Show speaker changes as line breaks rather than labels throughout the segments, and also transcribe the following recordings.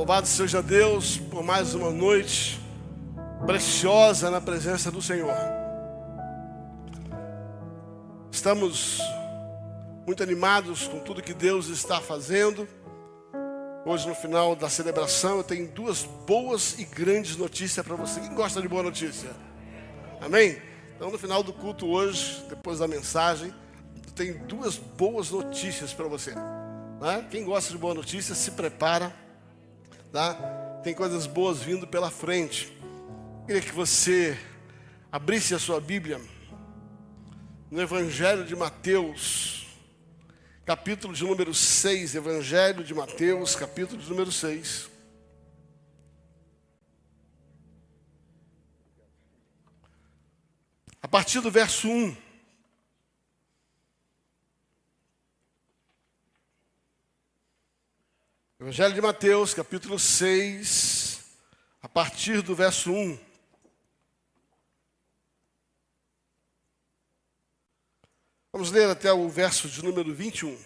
Louvado seja Deus por mais uma noite preciosa na presença do Senhor. Estamos muito animados com tudo que Deus está fazendo. Hoje, no final da celebração, eu tenho duas boas e grandes notícias para você. Quem gosta de boa notícia? Amém? Então, no final do culto hoje, depois da mensagem, eu tenho duas boas notícias para você. Né? Quem gosta de boa notícia, se prepara. Tá? Tem coisas boas vindo pela frente. Eu queria que você abrisse a sua Bíblia no Evangelho de Mateus, capítulo de número 6. Evangelho de Mateus, capítulo de número 6. A partir do verso 1. Evangelho de Mateus, capítulo 6, a partir do verso 1. Vamos ler até o verso de número 21.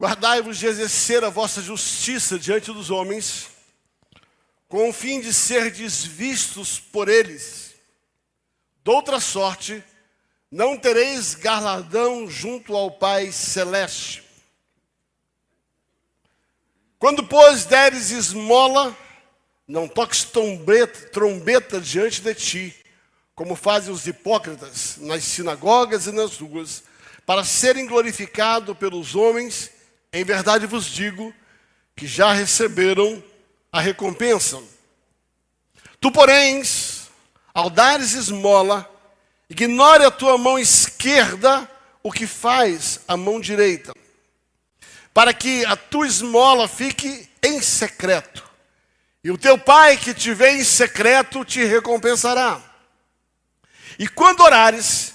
Guardai-vos de exercer a vossa justiça diante dos homens, com o fim de ser vistos por eles. Doutra sorte, não tereis galardão junto ao Pai Celeste. Quando, pois, deres esmola, não toques trombeta, trombeta diante de ti, como fazem os hipócritas nas sinagogas e nas ruas, para serem glorificados pelos homens, em verdade vos digo que já receberam a recompensa. Tu, porém, ao dares esmola, ignore a tua mão esquerda o que faz a mão direita para que a tua esmola fique em secreto. E o teu pai que te vê em secreto te recompensará. E quando orares,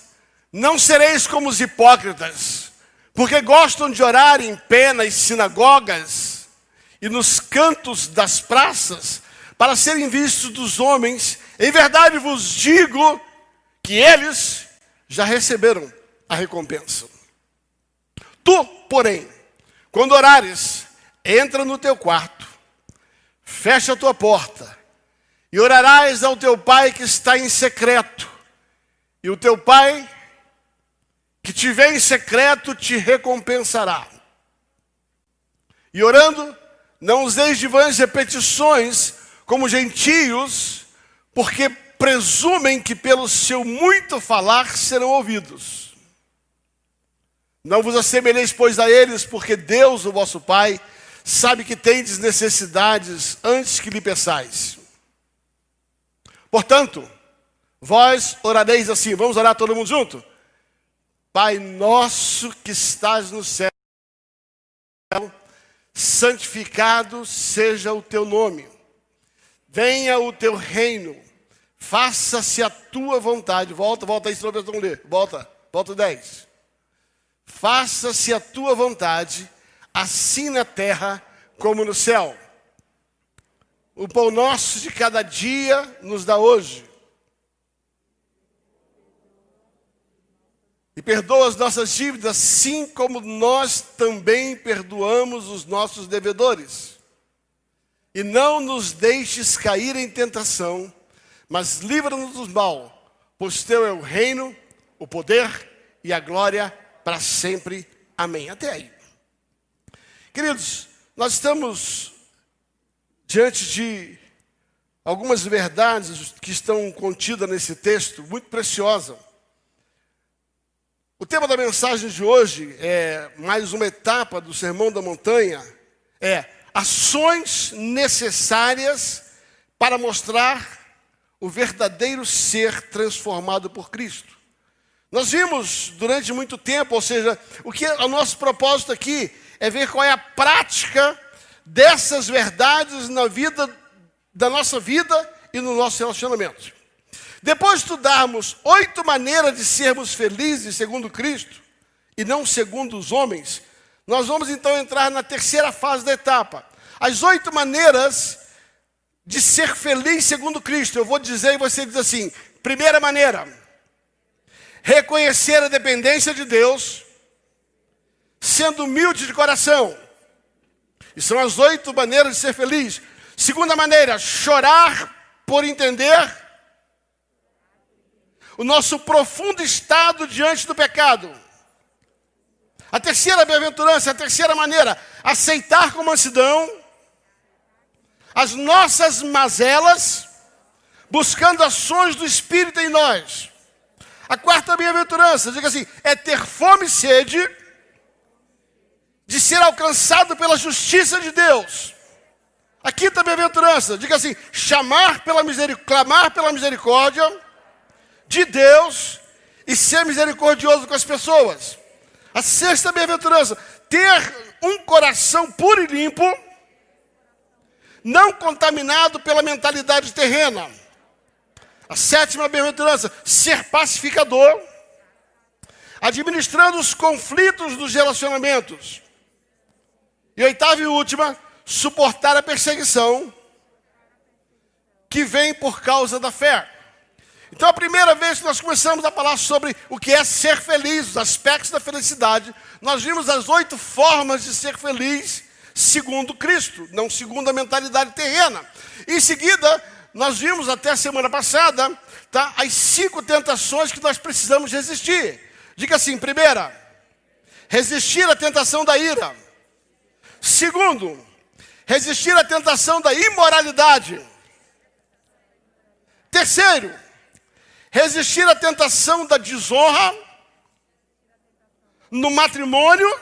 não sereis como os hipócritas, porque gostam de orar em pé nas sinagogas e nos cantos das praças, para serem vistos dos homens. Em verdade vos digo que eles já receberam a recompensa. Tu, porém, quando orares, entra no teu quarto, fecha a tua porta, e orarás ao teu pai que está em secreto, e o teu pai que te vê em secreto te recompensará. E orando, não useis de vãs repetições como gentios, porque presumem que pelo seu muito falar serão ouvidos. Não vos assemelheis, pois, a eles, porque Deus, o vosso Pai, sabe que tendes necessidades antes que lhe peçais. Portanto, vós orareis assim, vamos orar todo mundo junto? Pai nosso que estás no céu, santificado seja o teu nome, venha o teu reino, faça-se a tua vontade. Volta, volta aí, senão não ler. Volta, volta 10 faça-se a tua vontade, assim na terra como no céu. O pão nosso de cada dia nos dá hoje. E perdoa as nossas dívidas, assim como nós também perdoamos os nossos devedores. E não nos deixes cair em tentação, mas livra-nos do mal, pois teu é o reino, o poder e a glória para sempre. Amém. Até aí. Queridos, nós estamos diante de algumas verdades que estão contidas nesse texto, muito preciosa. O tema da mensagem de hoje é mais uma etapa do Sermão da Montanha, é ações necessárias para mostrar o verdadeiro ser transformado por Cristo. Nós vimos durante muito tempo, ou seja, o que é o nosso propósito aqui é ver qual é a prática dessas verdades na vida da nossa vida e no nosso relacionamento. Depois de estudarmos oito maneiras de sermos felizes segundo Cristo e não segundo os homens, nós vamos então entrar na terceira fase da etapa. As oito maneiras de ser feliz segundo Cristo. Eu vou dizer e você diz assim: primeira maneira, reconhecer a dependência de Deus, sendo humilde de coração. E são as oito maneiras de ser feliz. Segunda maneira, chorar por entender o nosso profundo estado diante do pecado. A terceira bem-aventurança, a terceira maneira, aceitar com mansidão as nossas mazelas, buscando ações do Espírito em nós. A quarta bem-aventurança, diga assim, é ter fome e sede de ser alcançado pela justiça de Deus. A quinta bem-aventurança, diga assim, chamar pela misericórdia, clamar pela misericórdia de Deus e ser misericordioso com as pessoas. A sexta bem-aventurança, ter um coração puro e limpo, não contaminado pela mentalidade terrena. A sétima bem-aventurança, ser pacificador, administrando os conflitos dos relacionamentos. E oitava e última, suportar a perseguição que vem por causa da fé. Então, a primeira vez que nós começamos a falar sobre o que é ser feliz, os aspectos da felicidade, nós vimos as oito formas de ser feliz segundo Cristo, não segundo a mentalidade terrena. Em seguida, nós vimos até a semana passada tá, as cinco tentações que nós precisamos resistir. Diga assim: primeira, resistir à tentação da ira. Segundo, resistir à tentação da imoralidade. Terceiro, resistir à tentação da desonra no matrimônio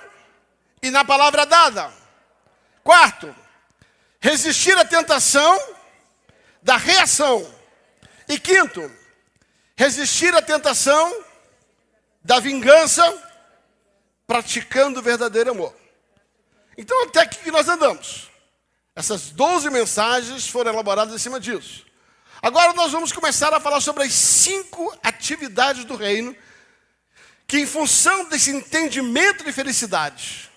e na palavra dada. Quarto, resistir à tentação da reação. E quinto, resistir à tentação da vingança, praticando o verdadeiro amor. Então, até aqui que nós andamos. Essas 12 mensagens foram elaboradas em cima disso. Agora nós vamos começar a falar sobre as cinco atividades do reino que, em função desse entendimento de felicidade,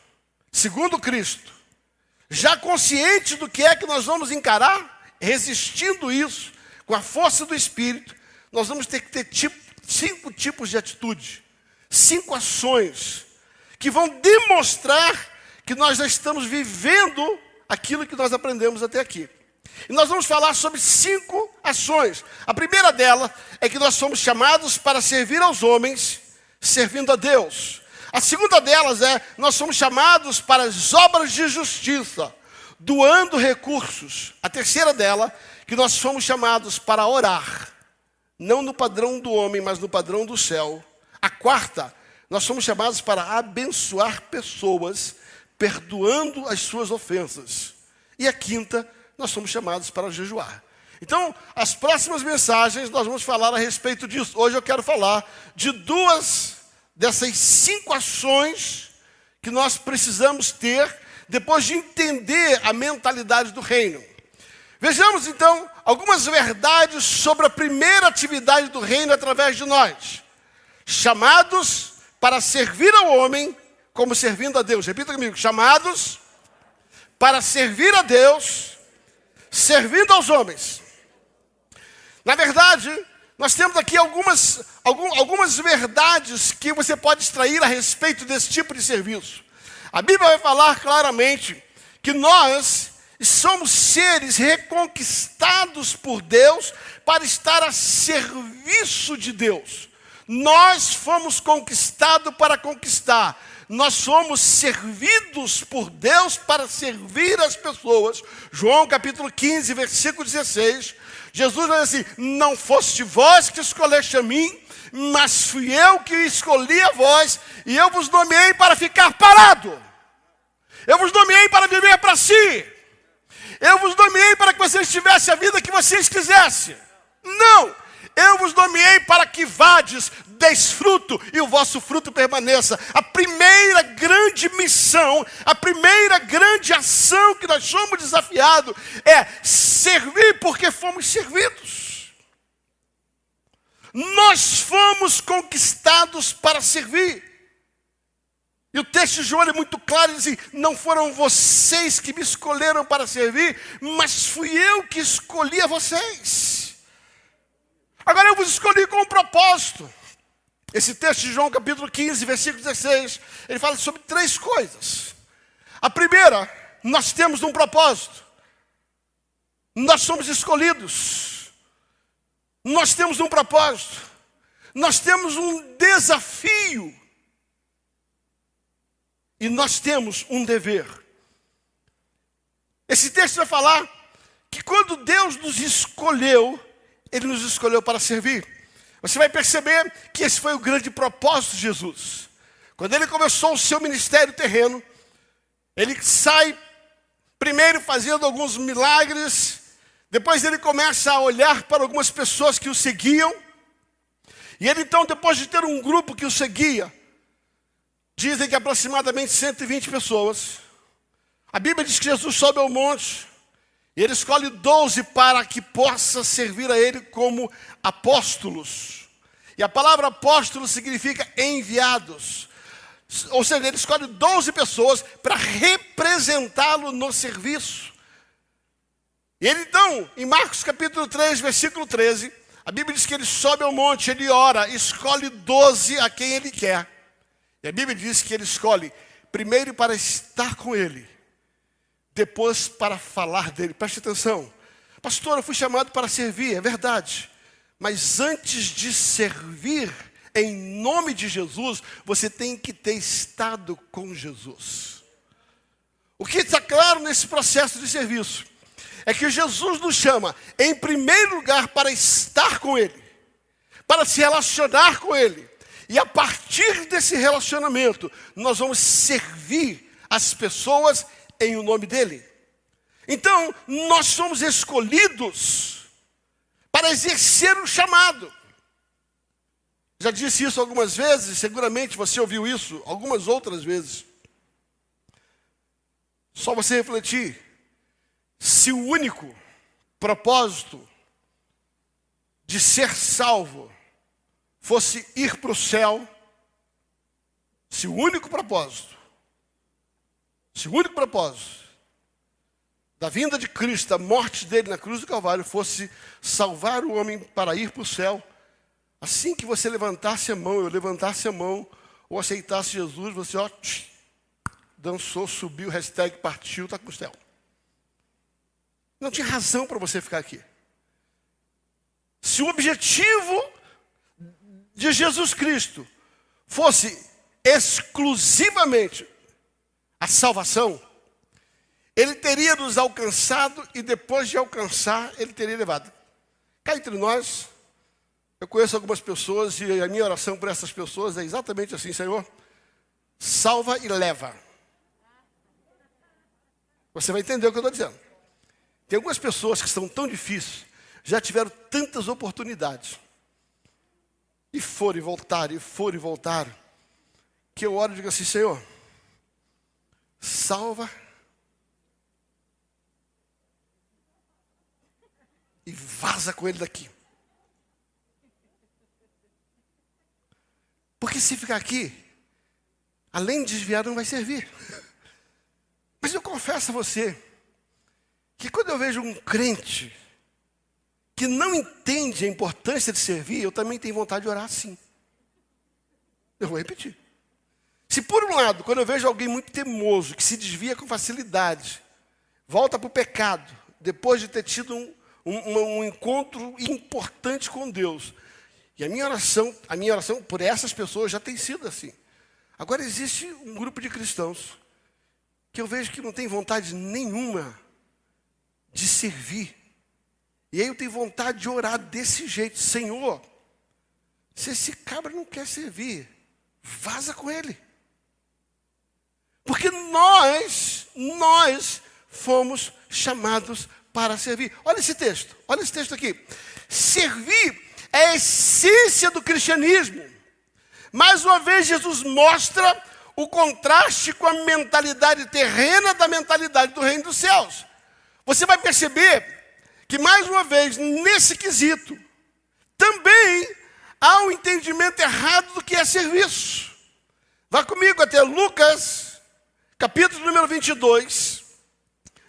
segundo Cristo, já consciente do que é que nós vamos encarar, resistindo isso, com a força do Espírito, nós vamos ter que ter tipo, cinco tipos de atitude, cinco ações, que vão demonstrar que nós já estamos vivendo aquilo que nós aprendemos até aqui. E nós vamos falar sobre cinco ações. A primeira dela é que nós somos chamados para servir aos homens, servindo a Deus. A segunda delas é nós somos chamados para as obras de justiça, doando recursos. A terceira dela, que nós somos chamados para orar, não no padrão do homem, mas no padrão do céu. A quarta, nós somos chamados para abençoar pessoas perdoando as suas ofensas. E a quinta, nós somos chamados para jejuar. Então, as próximas mensagens nós vamos falar a respeito disso. Hoje eu quero falar de duas dessas cinco ações que nós precisamos ter depois de entender a mentalidade do reino. Vejamos então algumas verdades sobre a primeira atividade do reino através de nós. Chamados para servir ao homem como servindo a Deus. Repita comigo: chamados para servir a Deus, servindo aos homens. Na verdade, nós temos aqui algumas, algumas verdades que você pode extrair a respeito desse tipo de serviço. A Bíblia vai falar claramente que nós somos seres reconquistados por Deus para estar a serviço de Deus. Nós fomos conquistados para conquistar nós somos servidos por Deus para servir as pessoas. João capítulo 15, versículo 16. Jesus diz assim: Não foste vós que escolheste a mim, mas fui eu que escolhi a vós, e eu vos nomeei para ficar parado. Eu vos nomeei para viver para si. Eu vos nomeei para que vocês tivessem a vida que vocês quisessem. Não! Eu vos nomeei para que vades, desfruto e o vosso fruto permaneça. A primeira grande missão, a primeira grande ação que nós somos desafiados é servir porque fomos servidos. Nós fomos conquistados para servir. E o texto de João é muito claro, diz assim, não foram vocês que me escolheram para servir, mas fui eu que escolhi a vocês. Agora eu vos escolhi com um propósito. Esse texto de João, capítulo 15, versículo 16, ele fala sobre três coisas. A primeira nós temos um propósito. Nós somos escolhidos. Nós temos um propósito. Nós temos um desafio. E nós temos um dever. Esse texto vai falar que quando Deus nos escolheu, Ele nos escolheu para servir. Você vai perceber que esse foi o grande propósito de Jesus. Quando ele começou o seu ministério terreno, ele sai primeiro fazendo alguns milagres, depois ele começa a olhar para algumas pessoas que o seguiam, e ele então, depois de ter um grupo que o seguia, dizem que aproximadamente 120 pessoas, a Bíblia diz que Jesus sobe ao monte, ele escolhe 12 para que possa servir a ele como apóstolos. E a palavra apóstolo significa enviados. Ou seja, ele escolhe 12 pessoas para representá-lo no serviço. E ele então, em Marcos capítulo 3, versículo 13, a Bíblia diz que ele sobe ao monte, ele ora, escolhe 12 a quem ele quer. E a Bíblia diz que ele escolhe primeiro para estar com ele, depois para falar dele. Preste atenção. Pastor, eu fui chamado para servir, é verdade. Mas antes de servir, em nome de Jesus, você tem que ter estado com Jesus. O que está claro nesse processo de serviço é que Jesus nos chama, em primeiro lugar, para estar com Ele, para se relacionar com Ele, e a partir desse relacionamento, nós vamos servir as pessoas em o nome dEle. Então, nós somos escolhidos para exercer o chamado. Já disse isso algumas vezes, seguramente você ouviu isso algumas outras vezes. Só você refletir. Se o único propósito de ser salvo fosse ir para o céu, se o único propósito, se o único propósito da vinda de Cristo, da morte dele na cruz do Calvário, fosse salvar o homem para ir para o céu, Assim que você levantasse a mão, eu levantasse a mão, ou aceitasse Jesus, você ó, tch, dançou, subiu, hashtag partiu, está com o céu. Não tinha razão para você ficar aqui. Se o objetivo de Jesus Cristo fosse exclusivamente a salvação, ele teria nos alcançado e depois de alcançar, ele teria levado. Cá entre nós, eu conheço algumas pessoas e a minha oração para essas pessoas é exatamente assim, Senhor, salva e leva. Você vai entender o que eu estou dizendo. Tem algumas pessoas que são tão difíceis, já tiveram tantas oportunidades, e foram e voltaram, e foram e voltaram, que eu oro e digo assim, Senhor, salva e vaza com ele daqui. Porque se ficar aqui, além de desviar, não vai servir. Mas eu confesso a você, que quando eu vejo um crente que não entende a importância de servir, eu também tenho vontade de orar assim. Eu vou repetir. Se por um lado, quando eu vejo alguém muito teimoso, que se desvia com facilidade, volta para o pecado, depois de ter tido um, um, um encontro importante com Deus, e a minha oração, a minha oração por essas pessoas já tem sido assim. Agora existe um grupo de cristãos que eu vejo que não tem vontade nenhuma de servir. E aí eu tenho vontade de orar desse jeito, Senhor, se esse cabra não quer servir, vaza com ele. Porque nós, nós fomos chamados para servir. Olha esse texto, olha esse texto aqui. Servir é a essência do cristianismo. Mais uma vez, Jesus mostra o contraste com a mentalidade terrena da mentalidade do reino dos céus. Você vai perceber que, mais uma vez, nesse quesito, também há um entendimento errado do que é serviço. Vá comigo até Lucas, capítulo número 22,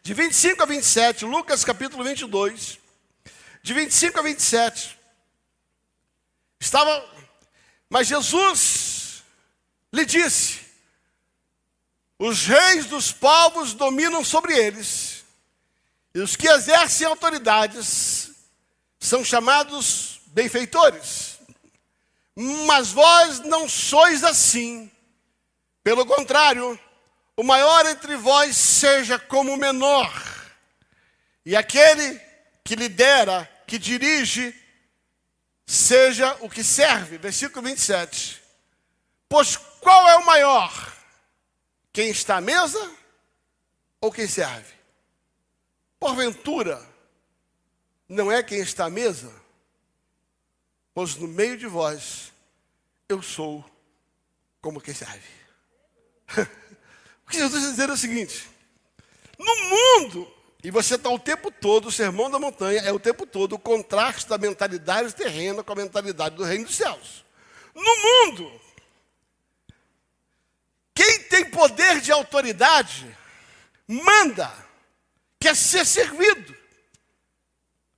de 25 a 27, Lucas capítulo 22, de 25 a 27. Estava, mas Jesus lhe disse: Os reis dos povos dominam sobre eles, e os que exercem autoridades são chamados benfeitores. Mas vós não sois assim. Pelo contrário, o maior entre vós seja como o menor, e aquele que lidera, que dirige, seja o que serve. Versículo 27. Pois qual é o maior? Quem está à mesa ou quem serve? Porventura, não é quem está à mesa, pois no meio de vós eu sou como quem serve. o que Jesus está dizendo é o seguinte: no mundo, e você está o tempo todo, o sermão da montanha é o tempo todo o contraste da mentalidade terrena com a mentalidade do reino dos céus. No mundo, quem tem poder de autoridade, manda, quer ser servido.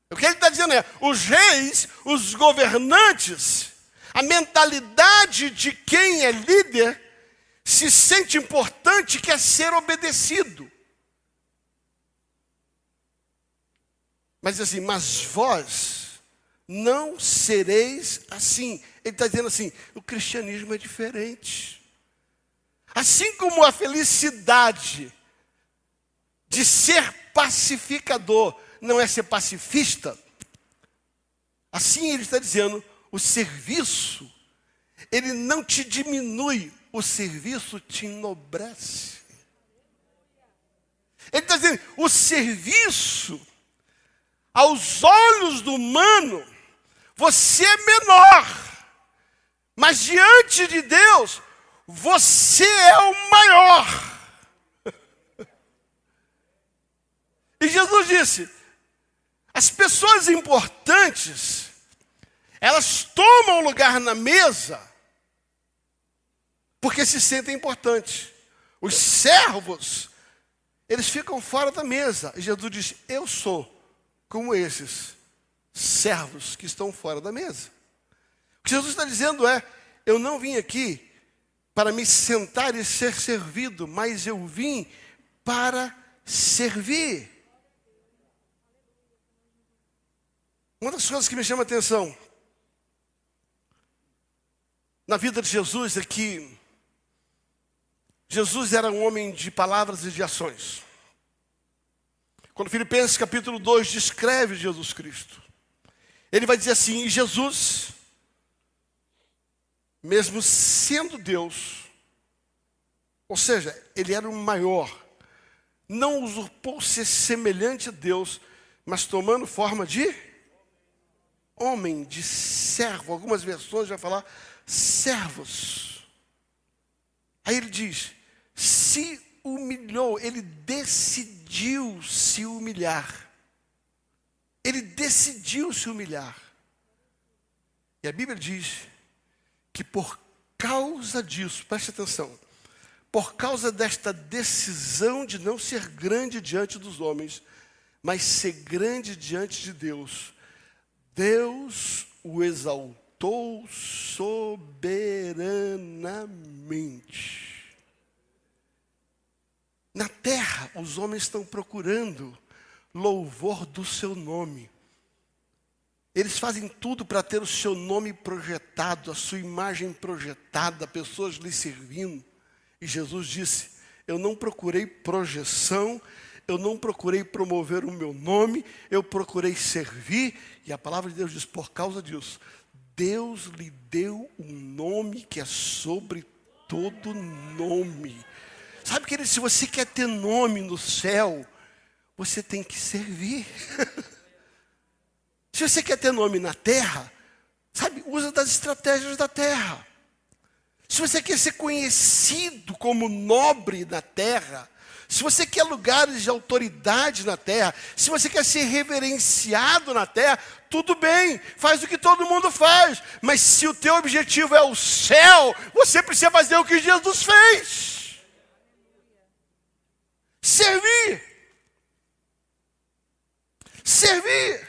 O que ele está dizendo é: os reis, os governantes, a mentalidade de quem é líder, se sente importante, quer ser obedecido. Mas assim, mas vós não sereis assim. Ele está dizendo assim: o cristianismo é diferente. Assim como a felicidade de ser pacificador não é ser pacifista, assim ele está dizendo: o serviço, ele não te diminui, o serviço te enobrece. Ele está dizendo: o serviço, aos olhos do humano, você é menor, mas diante de Deus, você é o maior. E Jesus disse: as pessoas importantes, elas tomam lugar na mesa porque se sentem importantes. Os servos, eles ficam fora da mesa. E Jesus diz: Eu sou como esses servos que estão fora da mesa. O que Jesus está dizendo é: Eu não vim aqui para me sentar e ser servido, mas eu vim para servir. Uma das coisas que me chama a atenção na vida de Jesus é que Jesus era um homem de palavras e de ações. Quando Filipenses capítulo 2 descreve Jesus Cristo, ele vai dizer assim: Jesus, mesmo sendo Deus, ou seja, ele era o maior, não usurpou ser semelhante a Deus, mas tomando forma de homem, de servo. Algumas versões vai falar servos. Aí ele diz: se humilhou, ele decidiu se humilhar. Ele decidiu se humilhar. E a Bíblia diz que por causa disso, preste atenção, por causa desta decisão de não ser grande diante dos homens, mas ser grande diante de Deus, Deus o exaltou soberanamente. Na terra, os homens estão procurando louvor do seu nome. Eles fazem tudo para ter o seu nome projetado, a sua imagem projetada, pessoas lhe servindo. E Jesus disse: Eu não procurei projeção, eu não procurei promover o meu nome, eu procurei servir. E a palavra de Deus diz: Por causa disso, Deus lhe deu um nome que é sobre todo nome. Sabe, que se você quer ter nome no céu, você tem que servir. se você quer ter nome na terra, sabe, usa das estratégias da terra. Se você quer ser conhecido como nobre na terra, se você quer lugares de autoridade na terra, se você quer ser reverenciado na terra, tudo bem, faz o que todo mundo faz. Mas se o teu objetivo é o céu, você precisa fazer o que Jesus fez. Servir. Servir.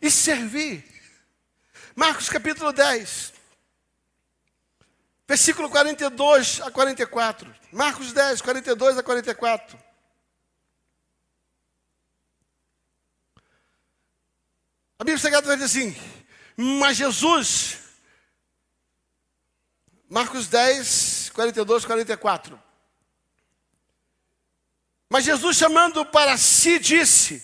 E servir. Marcos capítulo 10, Versículo 42 a 44. Marcos 10, 42 a 44. A Bíblia Sagrada vai dizer assim: Mas Jesus, Marcos 10, 42, 44. Mas Jesus, chamando para si, disse: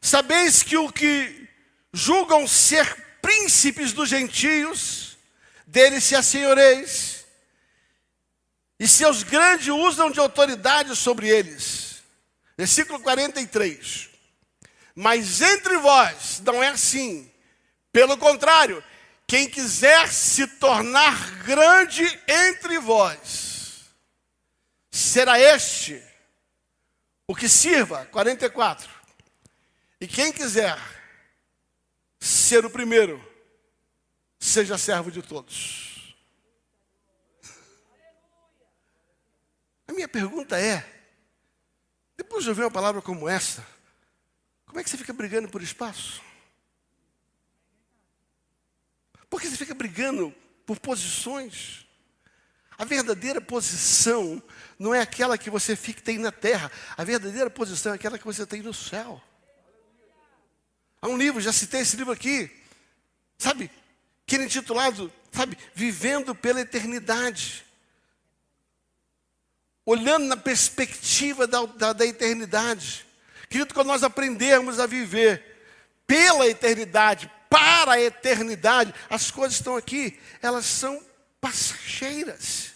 Sabeis que o que julgam ser príncipes dos gentios, deles se assenhoreis, e seus grandes usam de autoridade sobre eles. Versículo 43. Mas entre vós não é assim. Pelo contrário, quem quiser se tornar grande entre vós, será este o que sirva. 44. E quem quiser ser o primeiro, seja servo de todos. A minha pergunta é: depois de ouvir uma palavra como essa, como é que você fica brigando por espaço? Por que você fica brigando por posições? A verdadeira posição não é aquela que você fica, tem na terra. A verdadeira posição é aquela que você tem no céu. Há um livro, já citei esse livro aqui, sabe? Que é intitulado, sabe? Vivendo pela eternidade. Olhando na perspectiva da, da, da eternidade. Querido, quando nós aprendermos a viver pela eternidade, para a eternidade, as coisas estão aqui, elas são passageiras.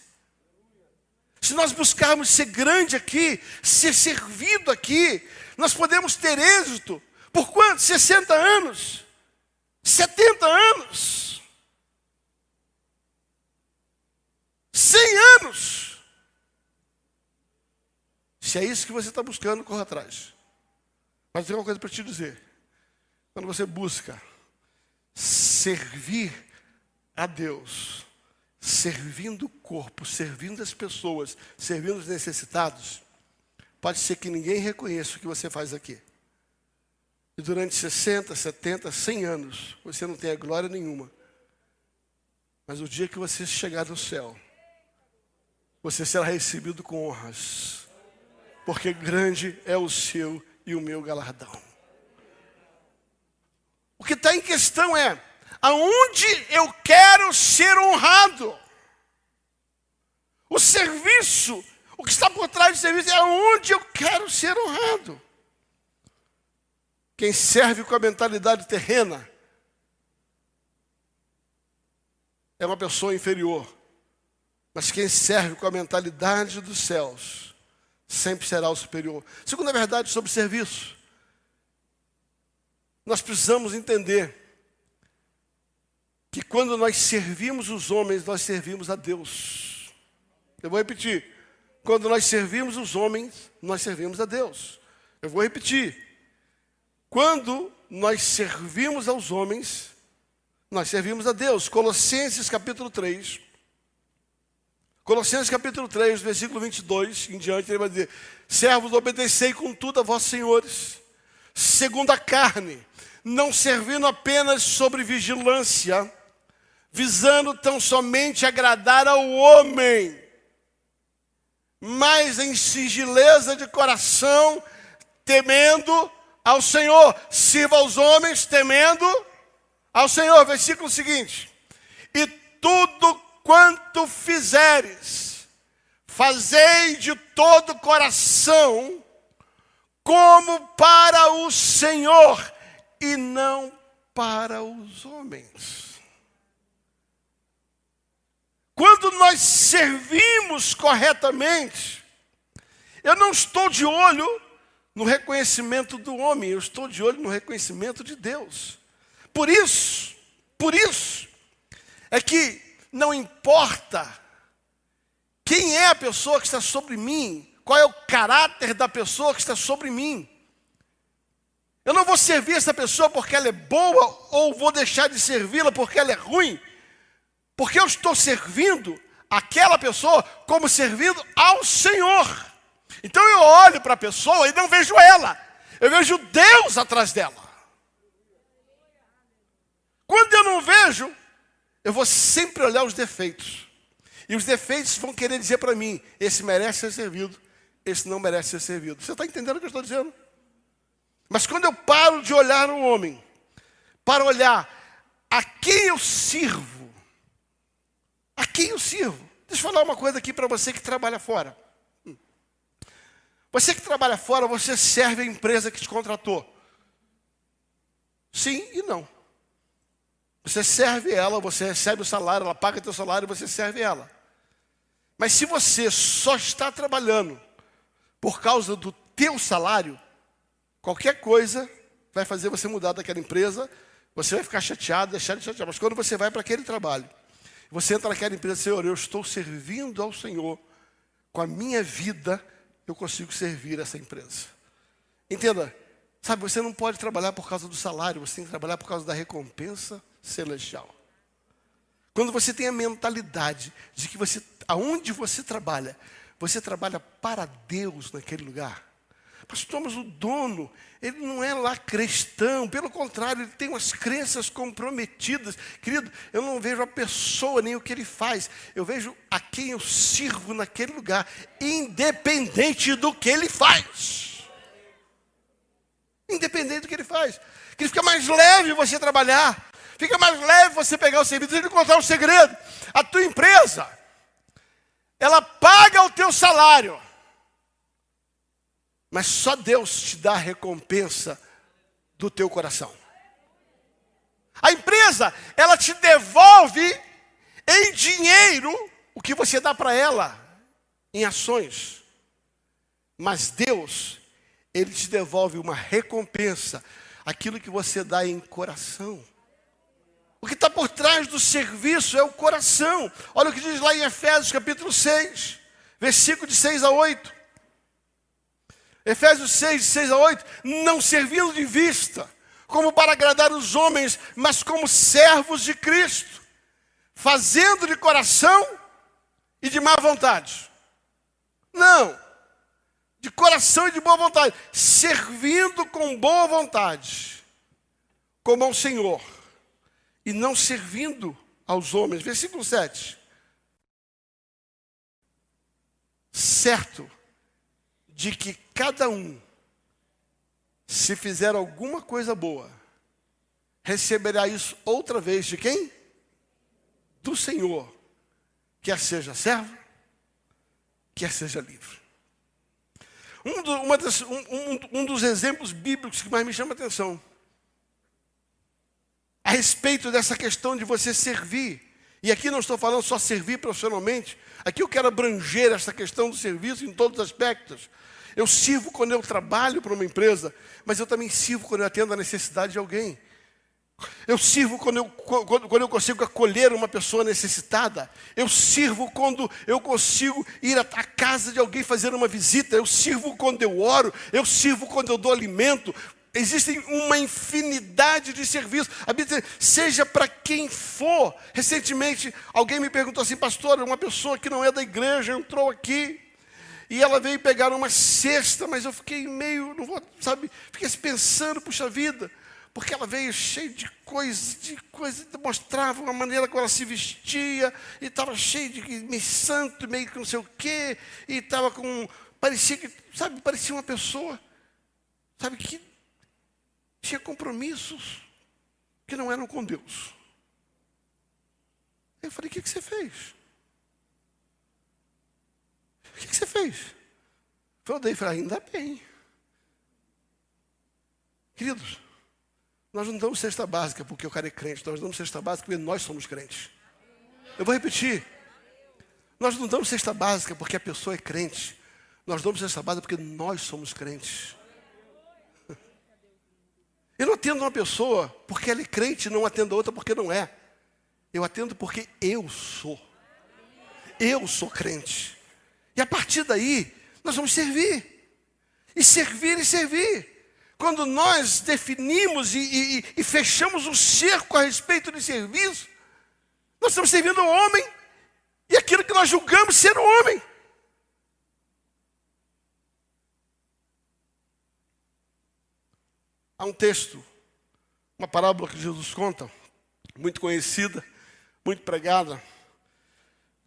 Se nós buscarmos ser grande aqui, ser servido aqui, nós podemos ter êxito. Por quanto? 60 anos? 70 anos? 100 anos? Se é isso que você está buscando, corra atrás. Mas tem uma coisa para te dizer. Quando você busca servir a Deus, servindo o corpo, servindo as pessoas, servindo os necessitados, pode ser que ninguém reconheça o que você faz aqui. E durante 60, 70, 100 anos, você não tenha glória nenhuma. Mas o dia que você chegar no céu, você será recebido com honras, porque grande é o seu e o meu galardão. O que está em questão é aonde eu quero ser honrado. O serviço, o que está por trás do serviço é aonde eu quero ser honrado. Quem serve com a mentalidade terrena é uma pessoa inferior. Mas quem serve com a mentalidade dos céus sempre será o superior. Segunda verdade sobre serviço. Nós precisamos entender que quando nós servimos os homens, nós servimos a Deus. Eu vou repetir. Quando nós servimos os homens, nós servimos a Deus. Eu vou repetir. Quando nós servimos aos homens, nós servimos a Deus. Colossenses capítulo 3, Colossenses capítulo 3, versículo 22 em diante, ele vai dizer: Servos, obedecei com tudo a vossos senhores, segundo a carne, não servindo apenas sobre vigilância, visando tão somente agradar ao homem, mas em sigileza de coração, temendo ao Senhor. Sirva aos homens, temendo ao Senhor. Versículo seguinte: E tudo quanto fizeres, fazei de todo coração, como para o Senhor e não para os homens. Quando nós servimos corretamente, eu não estou de olho no reconhecimento do homem, eu estou de olho no reconhecimento de Deus. Por isso, por isso, é que não importa quem é a pessoa que está sobre mim, qual é o caráter da pessoa que está sobre mim. Eu não vou servir essa pessoa porque ela é boa ou vou deixar de servi-la porque ela é ruim, porque eu estou servindo aquela pessoa como servindo ao Senhor. Então eu olho para a pessoa e não vejo ela, eu vejo Deus atrás dela. Quando eu não vejo, eu vou sempre olhar os defeitos. E os defeitos vão querer dizer para mim: esse merece ser servido, esse não merece ser servido. Você está entendendo o que eu estou dizendo? Mas quando eu paro de olhar um homem, para olhar a quem eu sirvo, a quem eu sirvo. Deixa eu falar uma coisa aqui para você que trabalha fora. Você que trabalha fora, você serve a empresa que te contratou. Sim e não. Você serve ela, você recebe o salário, ela paga teu salário e você serve ela. Mas se você só está trabalhando por causa do teu salário, qualquer coisa vai fazer você mudar daquela empresa, você vai ficar chateado, deixar de chatear. Mas quando você vai para aquele trabalho, você entra naquela empresa, Senhor, eu estou servindo ao Senhor, com a minha vida, eu consigo servir essa empresa. Entenda, sabe, você não pode trabalhar por causa do salário, você tem que trabalhar por causa da recompensa celestial. Quando você tem a mentalidade de que você, aonde você trabalha, você trabalha para Deus naquele lugar. Pastor, mas o dono, ele não é lá cristão, pelo contrário, ele tem umas crenças comprometidas. Querido, eu não vejo a pessoa nem o que ele faz, eu vejo a quem eu sirvo naquele lugar, independente do que ele faz. Independente do que ele faz. Que fica mais leve você trabalhar, fica mais leve você pegar o serviço. Deixa eu contar um segredo: a tua empresa, ela paga o teu salário mas só Deus te dá a recompensa do teu coração. A empresa, ela te devolve em dinheiro o que você dá para ela em ações. Mas Deus, ele te devolve uma recompensa, aquilo que você dá em coração. O que está por trás do serviço é o coração. Olha o que diz lá em Efésios capítulo 6, versículo de 6 a 8. Efésios 6, 6 a 8, não servindo de vista, como para agradar os homens, mas como servos de Cristo, fazendo de coração e de má vontade. Não, de coração e de boa vontade, servindo com boa vontade, como ao Senhor, e não servindo aos homens. Versículo 7. Certo de que cada um, se fizer alguma coisa boa, receberá isso outra vez de quem? Do Senhor, quer seja servo, quer seja livre. Um, do, das, um, um, um dos exemplos bíblicos que mais me chama a atenção, a respeito dessa questão de você servir, e aqui não estou falando só servir profissionalmente, aqui eu quero abranger essa questão do serviço em todos os aspectos. Eu sirvo quando eu trabalho para uma empresa, mas eu também sirvo quando eu atendo a necessidade de alguém. Eu sirvo quando eu, quando, quando eu consigo acolher uma pessoa necessitada. Eu sirvo quando eu consigo ir à casa de alguém fazer uma visita. Eu sirvo quando eu oro. Eu sirvo quando eu dou alimento. Existem uma infinidade de serviços. A Bíblia diz, seja para quem for. Recentemente, alguém me perguntou assim, pastor, uma pessoa que não é da igreja entrou aqui. E ela veio pegar uma cesta, mas eu fiquei meio, não vou, sabe, fiquei pensando, puxa vida, porque ela veio cheia de coisas, de coisas, mostrava uma maneira como ela se vestia, e estava cheia de meio santo, meio que não sei o quê, e estava com, parecia que, sabe, parecia uma pessoa, sabe, que tinha compromissos que não eram com Deus. Eu falei, o que, que você fez? O que, que você fez? Eu dei, falei, ainda bem. Queridos, nós não damos cesta básica porque o cara é crente, nós damos cesta básica porque nós somos crentes. Eu vou repetir. Nós não damos cesta básica porque a pessoa é crente. Nós damos cesta básica porque nós somos crentes. Eu não atendo uma pessoa porque ela é crente, não atendo a outra porque não é. Eu atendo porque eu sou. Eu sou crente. E a partir daí, nós vamos servir. E servir e servir. Quando nós definimos e, e, e fechamos o cerco a respeito de serviço, nós estamos servindo o homem e aquilo que nós julgamos ser o homem. Há um texto, uma parábola que Jesus conta, muito conhecida, muito pregada,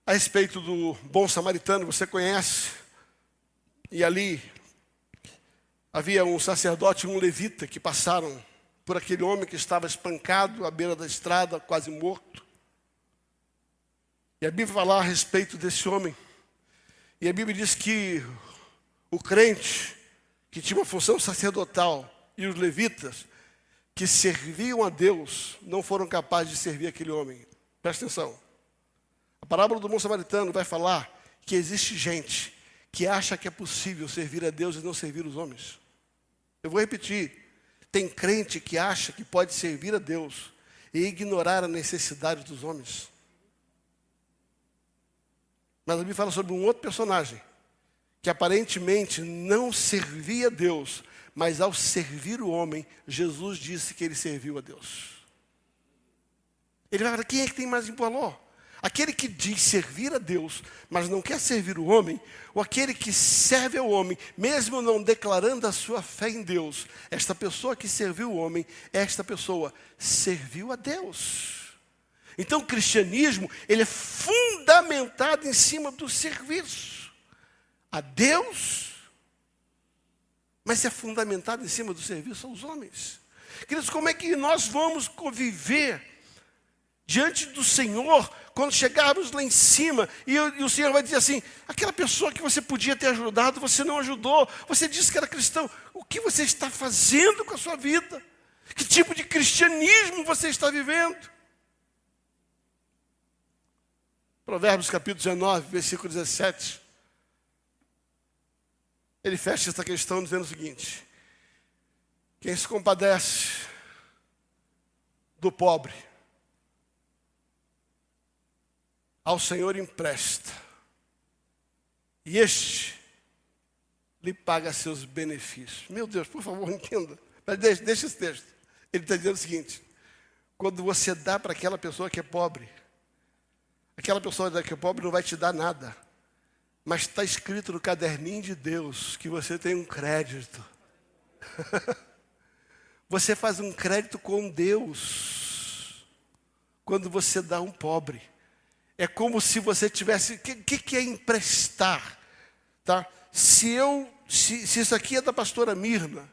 a respeito do bom samaritano, você conhece. E ali havia um sacerdote e um levita que passaram por aquele homem que estava espancado à beira da estrada, quase morto. E a Bíblia fala a respeito desse homem. E a Bíblia diz que o crente, que tinha uma função sacerdotal, e os levitas, que serviam a Deus, não foram capazes de servir aquele homem. Presta atenção. A parábola do bom samaritano vai falar que existe gente que acha que é possível servir a Deus e não servir os homens. Eu vou repetir. Tem crente que acha que pode servir a Deus e ignorar a necessidade dos homens. Mas a Bíblia fala sobre um outro personagem que aparentemente não servia a Deus, mas ao servir o homem, Jesus disse que ele serviu a Deus. Ele vai falar: quem é que tem mais valor? Aquele que diz servir a Deus, mas não quer servir o homem, ou aquele que serve ao homem, mesmo não declarando a sua fé em Deus. Esta pessoa que serviu o homem, esta pessoa serviu a Deus. Então o cristianismo, ele é fundamentado em cima do serviço a Deus, mas é fundamentado em cima do serviço aos homens. Queridos, como é que nós vamos conviver diante do Senhor quando chegarmos lá em cima e, e, o Senhor vai dizer assim: aquela pessoa que você podia ter ajudado, você não ajudou, você disse que era cristão, o que você está fazendo com a sua vida? Que tipo de cristianismo você está vivendo? Provérbios capítulo 19, versículo 17. Ele fecha essa questão dizendo o seguinte: Quem se compadece do pobre, ao Senhor empresta, e este lhe paga seus benefícios. Meu Deus, por favor, entenda. Mas deixa, deixa esse texto. Ele está dizendo o seguinte: quando você dá para aquela pessoa que é pobre, Aquela pessoa que é pobre não vai te dar nada. Mas está escrito no caderninho de Deus que você tem um crédito. você faz um crédito com Deus. Quando você dá um pobre. É como se você tivesse. O que, que, é emprestar? Tá? Se eu. Se, se isso aqui é da pastora Mirna,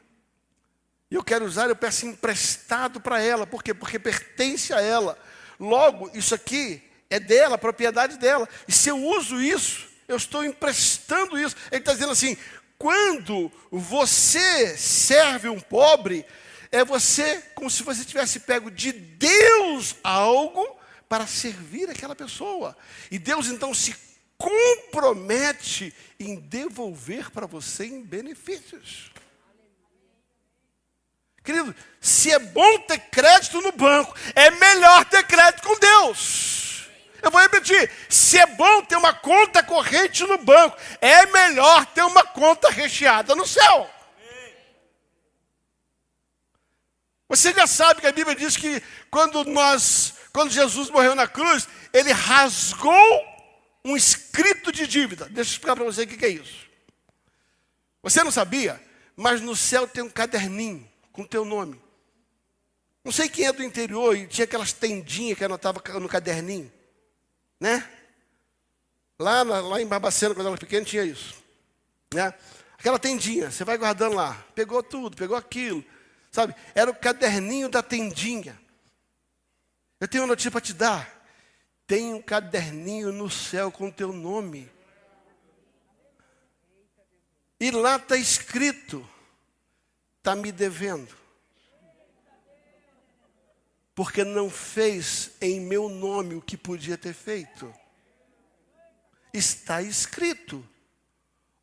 e eu quero usar, eu peço emprestado para ela. Por quê? Porque pertence a ela. Logo, isso aqui é dela, propriedade dela. E se eu uso isso, eu estou emprestando isso. Ele está dizendo assim: quando você serve um pobre, é você como se você tivesse pego de Deus algo para servir aquela pessoa. E Deus então se compromete em devolver para você em benefícios. Querido, se é bom ter crédito no banco, é melhor ter crédito com Deus. Eu vou repetir: se é bom ter uma conta corrente no banco, é melhor ter uma conta recheada no céu. Você já sabe que a Bíblia diz que quando nós, quando Jesus morreu na cruz, ele rasgou um escrito de dívida. Deixa eu explicar para você o que é isso. Você não sabia, mas no céu tem um caderninho com teu nome. Não sei quem é do interior e tinha aquelas tendinhas que anotava no caderninho. Né? Lá, lá em Barbacena, quando eu era pequeno, tinha isso. Né? Aquela tendinha, você vai guardando lá. Pegou tudo, pegou aquilo. Sabe? Era o caderninho da tendinha. Eu tenho uma notícia para te dar. Tem um caderninho no céu com o teu nome. E lá está escrito: está me devendo porque não fez em meu nome o que podia ter feito. Está escrito.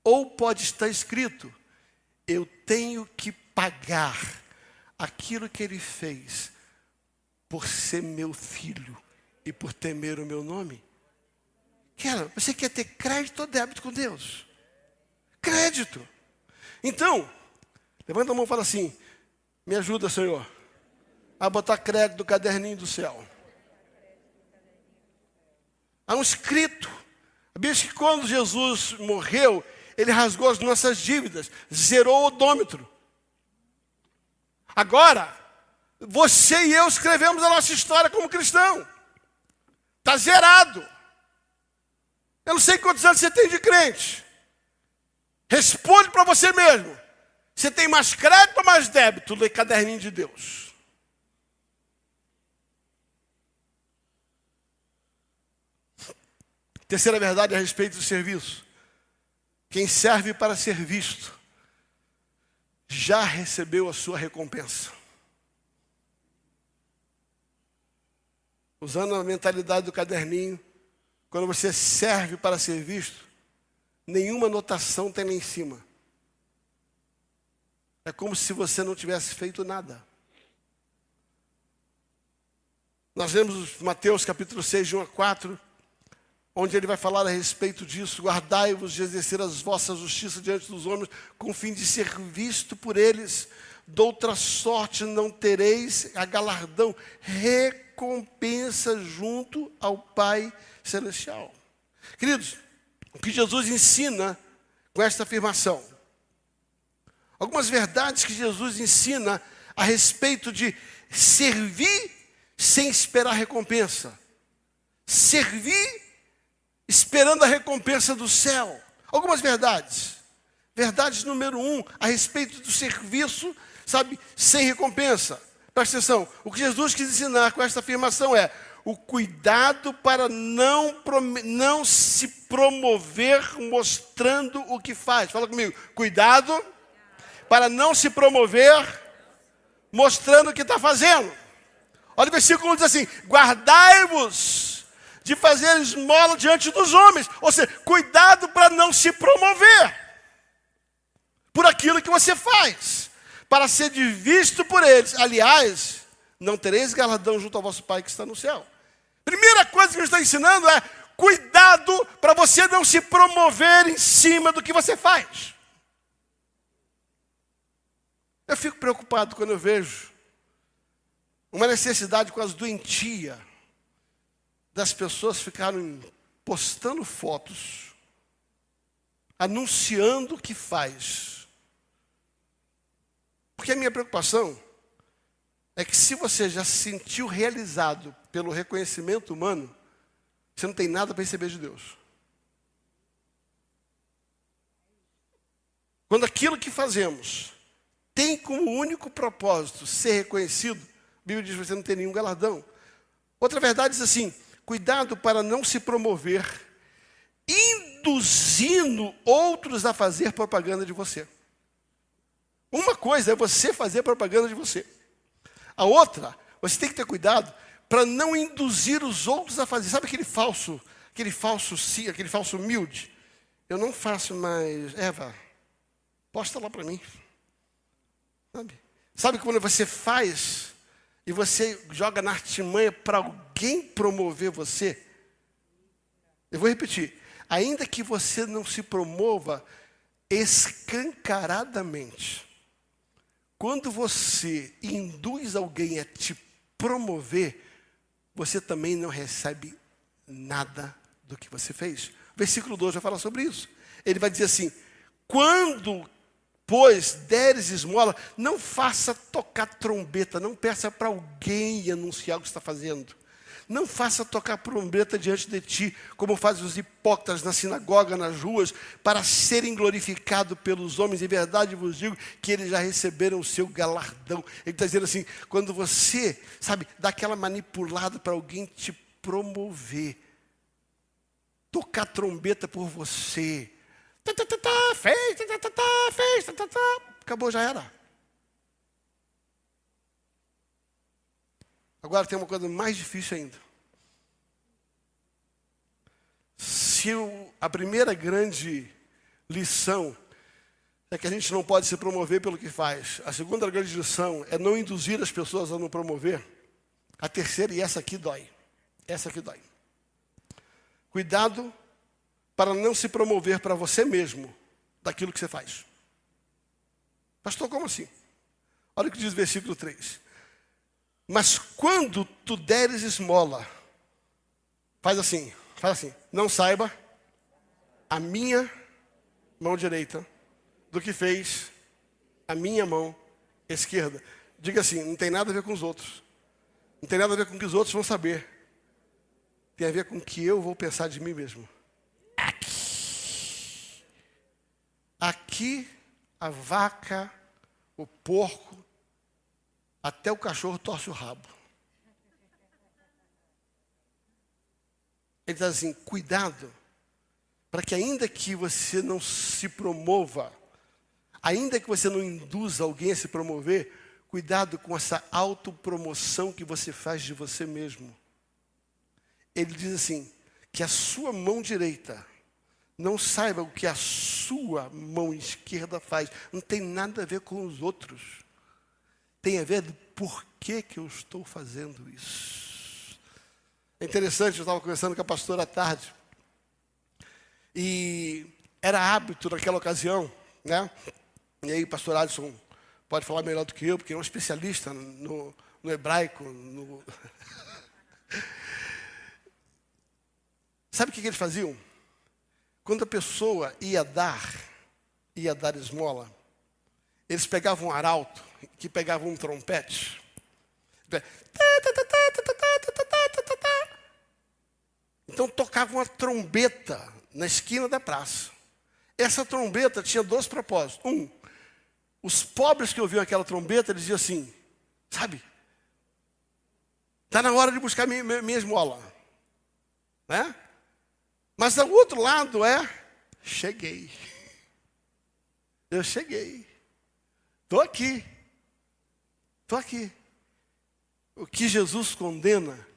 Ou pode estar escrito: eu tenho que pagar aquilo que ele fez por ser meu filho e por temer o meu nome. Quer, você quer ter crédito ou débito com Deus? Crédito. Então, levanta a mão e fala assim: me ajuda, Senhor a botar crédito do caderninho do céu. Há um escrito. A Bíblia diz que quando Jesus morreu, ele rasgou as nossas dívidas, zerou o odômetro. Agora, você e eu escrevemos a nossa história como cristão. Está zerado. Eu não sei quantos anos você tem de crente. Responde para você mesmo. Você tem mais crédito ou mais débito? Lê caderninho de Deus. Terceira verdade a respeito do serviço. Quem serve para ser visto já recebeu a sua recompensa. Usando a mentalidade do caderninho, quando você serve para ser visto, nenhuma notação tem lá em cima. É como se você não tivesse feito nada. Nós lemos Mateus capítulo 6, de 1 a 4, onde ele vai falar a respeito disso. Guardai-vos de exercer as vossas justiças diante dos homens, com o fim de ser visto por eles. Doutra sorte não tereis a galardão, recompensa junto ao Pai Celestial. Queridos, o que Jesus ensina com esta afirmação? Algumas verdades que Jesus ensina a respeito de servir sem esperar recompensa. Servir esperando a recompensa do céu. Algumas verdades. Verdade número um, a respeito do serviço, sabe, sem recompensa. Presta atenção, o que Jesus quis ensinar com esta afirmação é o cuidado para não, não se promover mostrando o que faz. Fala comigo, cuidado para não se promover mostrando o que está fazendo. Olha o versículo diz assim: guardai-vos de fazer esmola diante dos homens. Ou seja, cuidado para não se promover por aquilo que você faz, para ser visto por eles. Aliás, não tereis galardão junto ao vosso Pai que está no céu. Primeira coisa que ele está ensinando é cuidado para você não se promover em cima do que você faz. Eu fico preocupado quando eu vejo uma necessidade quase doentia das pessoas ficaram postando fotos, anunciando o que faz. Porque a minha preocupação é que se você já se sentiu realizado pelo reconhecimento humano, você não tem nada para receber de Deus. Quando aquilo que fazemos tem como único propósito ser reconhecido, a Bíblia diz que você não tem nenhum galardão. Outra verdade diz assim: Cuidado para não se promover, induzindo outros a fazer propaganda de você. Uma coisa é você fazer propaganda de você. A outra, você tem que ter cuidado para não induzir os outros a fazer. Sabe aquele falso, aquele falso sim, aquele falso humilde? Eu não faço mais. Eva, posta lá para mim. Sabe? Sabe quando você faz e você joga na artimanha para alguém promover você, eu vou repetir, ainda que você não se promova escancaradamente, quando você induz alguém a te promover, você também não recebe nada do que você fez. Versículo 2 vai falar sobre isso. Ele vai dizer assim: quando pois deres esmola, não faça tocar trombeta, não peça para alguém anunciar o que está fazendo. Não faça tocar trombeta diante de ti, como fazem os hipócritas na sinagoga, nas ruas, para serem glorificados pelos homens. Em verdade vos digo que eles já receberam o seu galardão. Ele está dizendo assim: quando você, sabe, dá aquela manipulada para alguém te promover, tocar trombeta por você, Tá, tá, tá, tá, tá, tá, tá, tá. Acabou, já era. Agora tem uma coisa mais difícil ainda. Se a primeira grande lição é que a gente não pode se promover pelo que faz, a segunda grande lição é não induzir as pessoas a não promover, a terceira, e essa aqui dói. Essa aqui dói. Cuidado para não se promover para você mesmo daquilo que você faz. Pastor, como assim? Olha o que diz o versículo 3. Mas quando tu deres esmola, faz assim, faz assim, não saiba a minha mão direita do que fez a minha mão esquerda. Diga assim, não tem nada a ver com os outros. Não tem nada a ver com o que os outros vão saber. Tem a ver com o que eu vou pensar de mim mesmo. Aqui. Aqui a vaca, o porco, até o cachorro torce o rabo. Ele diz assim: cuidado, para que ainda que você não se promova, ainda que você não induza alguém a se promover, cuidado com essa autopromoção que você faz de você mesmo. Ele diz assim: que a sua mão direita não saiba o que a sua mão esquerda faz. Não tem nada a ver com os outros. Tem a ver do porquê que eu estou fazendo isso. É interessante, eu estava conversando com a pastora à tarde. E era hábito naquela ocasião, né? E aí, pastor Alisson pode falar melhor do que eu, porque é um especialista no, no hebraico. No... Sabe o que, que eles faziam? Quando a pessoa ia dar, ia dar esmola, eles pegavam um arauto, que pegavam um trompete. Então tocavam uma trombeta na esquina da praça. Essa trombeta tinha dois propósitos. Um, os pobres que ouviam aquela trombeta, eles diziam assim, sabe? Está na hora de buscar minha, minha esmola. Né? Mas o outro lado é: cheguei. Eu cheguei. Estou aqui. Estou aqui. O que Jesus condena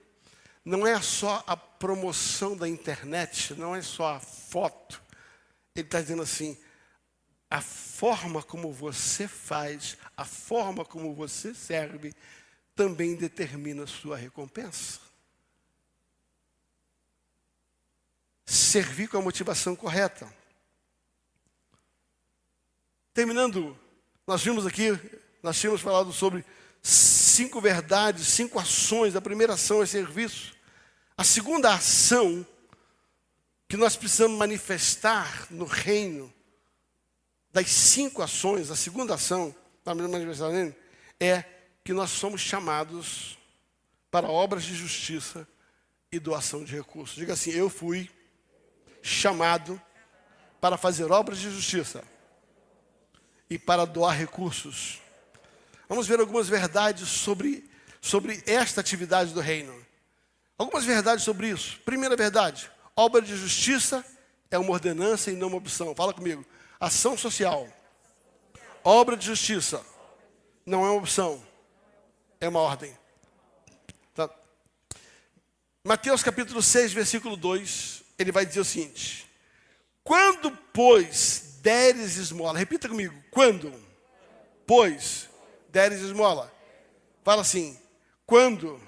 não é só a promoção da internet, não é só a foto. Ele está dizendo assim: a forma como você faz, a forma como você serve, também determina a sua recompensa. Servir com a motivação correta. Terminando, nós vimos aqui, nós tínhamos falado sobre cinco verdades, cinco ações. A primeira ação é serviço. A segunda ação que nós precisamos manifestar no reino, das cinco ações, a segunda ação, é que nós somos chamados para obras de justiça e doação de recursos. Diga assim: eu fui chamado para fazer obras de justiça e para doar recursos. Vamos ver algumas verdades sobre, sobre esta atividade do reino. Algumas verdades sobre isso. Primeira verdade: obra de justiça é uma ordenança e não uma opção. Fala comigo. Ação social. Obra de justiça não é uma opção, é uma ordem. Tá? Mateus capítulo 6, versículo 2 ele vai dizer o seguinte: quando, pois, deres esmola, repita comigo, quando, pois, deres esmola, fala assim, quando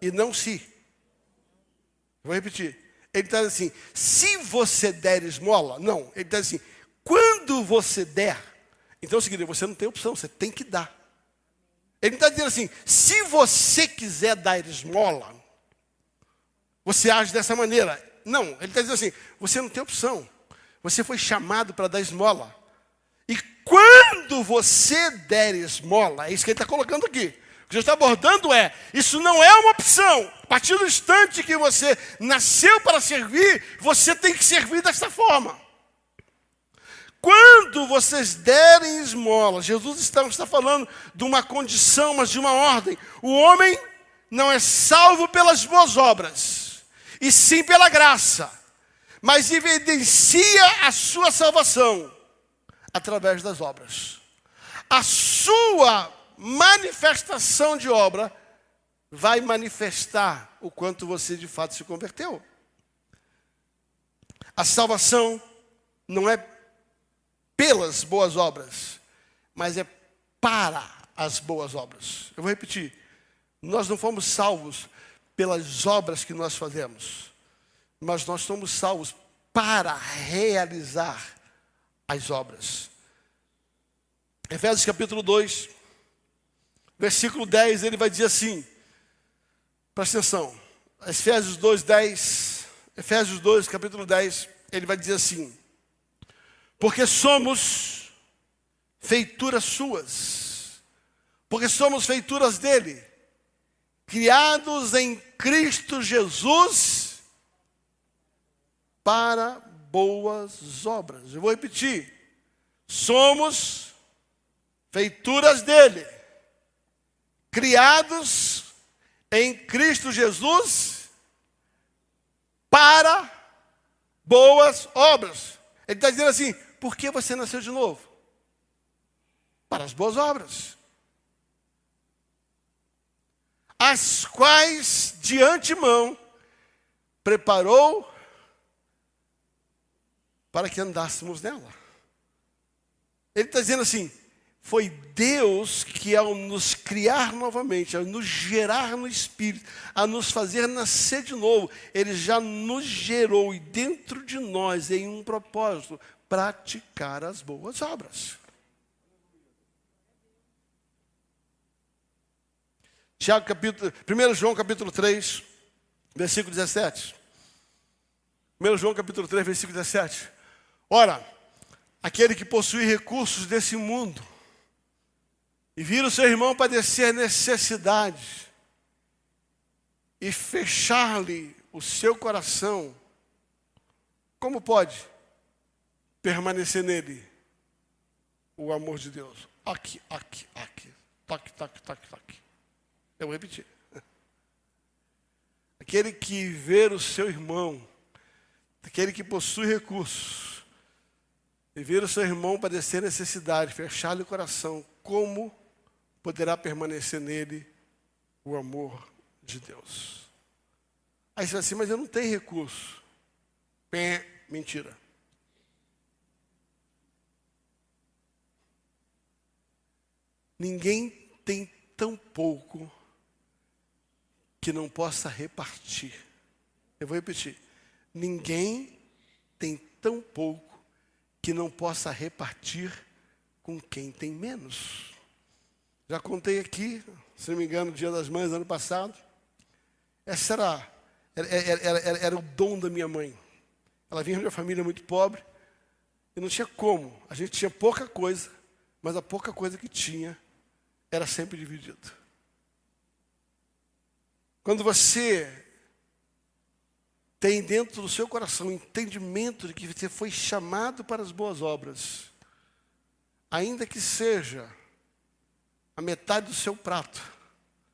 e não se. Vou repetir. Ele está assim, se você der esmola, não, ele está assim, quando você der, então é o seguinte, você não tem opção, você tem que dar. Ele está dizendo assim, se você quiser dar esmola, você age dessa maneira. Não, ele está dizendo assim: você não tem opção. Você foi chamado para dar esmola. E quando você der esmola, é isso que ele está colocando aqui. O que Jesus está abordando é: isso não é uma opção. A partir do instante que você nasceu para servir, você tem que servir desta forma. Quando vocês derem esmola, Jesus está, está falando de uma condição, mas de uma ordem. O homem não é salvo pelas boas obras e sim pela graça, mas evidencia a sua salvação através das obras. A sua manifestação de obra vai manifestar o quanto você de fato se converteu. A salvação não é pelas boas obras, mas é para as boas obras. Eu vou repetir. Nós não fomos salvos pelas obras que nós fazemos, mas nós somos salvos para realizar as obras. Efésios capítulo 2, versículo 10, ele vai dizer assim: presta atenção, Efésios 2, 10, Efésios 2, capítulo 10, ele vai dizer assim: porque somos feituras suas, porque somos feituras dele, criados em Cristo Jesus para boas obras. Eu vou repetir. somos feituras dele, criados em Cristo Jesus para boas obras. Ele está dizendo assim: por que você nasceu de novo? Para as boas obras. As quais de antemão preparou para que andássemos nela. Ele está dizendo assim: foi Deus que, ao nos criar novamente, ao nos gerar no Espírito, a nos fazer nascer de novo, Ele já nos gerou e dentro de nós, em um propósito, praticar as boas obras. Tiago capítulo, 1 João capítulo 3, versículo 17. 1 João capítulo 3, versículo 17. Ora, aquele que possui recursos desse mundo, e vira o seu irmão padecer necessidade e fechar-lhe o seu coração, como pode permanecer nele o amor de Deus? Aqui, aqui, aqui. Toque, toque, toque, toque. Eu vou repetir. Aquele que ver o seu irmão, aquele que possui recursos, e ver o seu irmão padecer necessidade, fechar-lhe o coração, como poderá permanecer nele o amor de Deus. Aí você vai assim, mas eu não tenho recurso. Pé, mentira. Ninguém tem tão pouco que não possa repartir. Eu vou repetir. Ninguém tem tão pouco que não possa repartir com quem tem menos. Já contei aqui, se não me engano, no Dia das Mães, ano passado. Essa era, era, era, era, era o dom da minha mãe. Ela vinha de uma família muito pobre e não tinha como. A gente tinha pouca coisa, mas a pouca coisa que tinha era sempre dividido. Quando você tem dentro do seu coração o entendimento de que você foi chamado para as boas obras, ainda que seja a metade do seu prato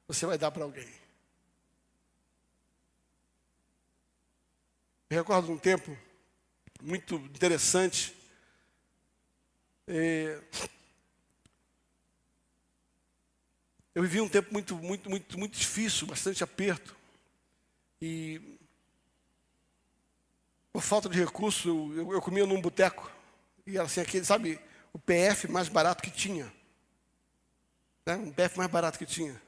você vai dar para alguém. Eu recordo um tempo muito interessante. É, eu vivi um tempo muito, muito, muito, muito difícil, bastante aperto. E por falta de recurso, eu, eu comia num boteco. E era assim, aquele, sabe, o PF mais barato que tinha né, um PF mais barato que tinha.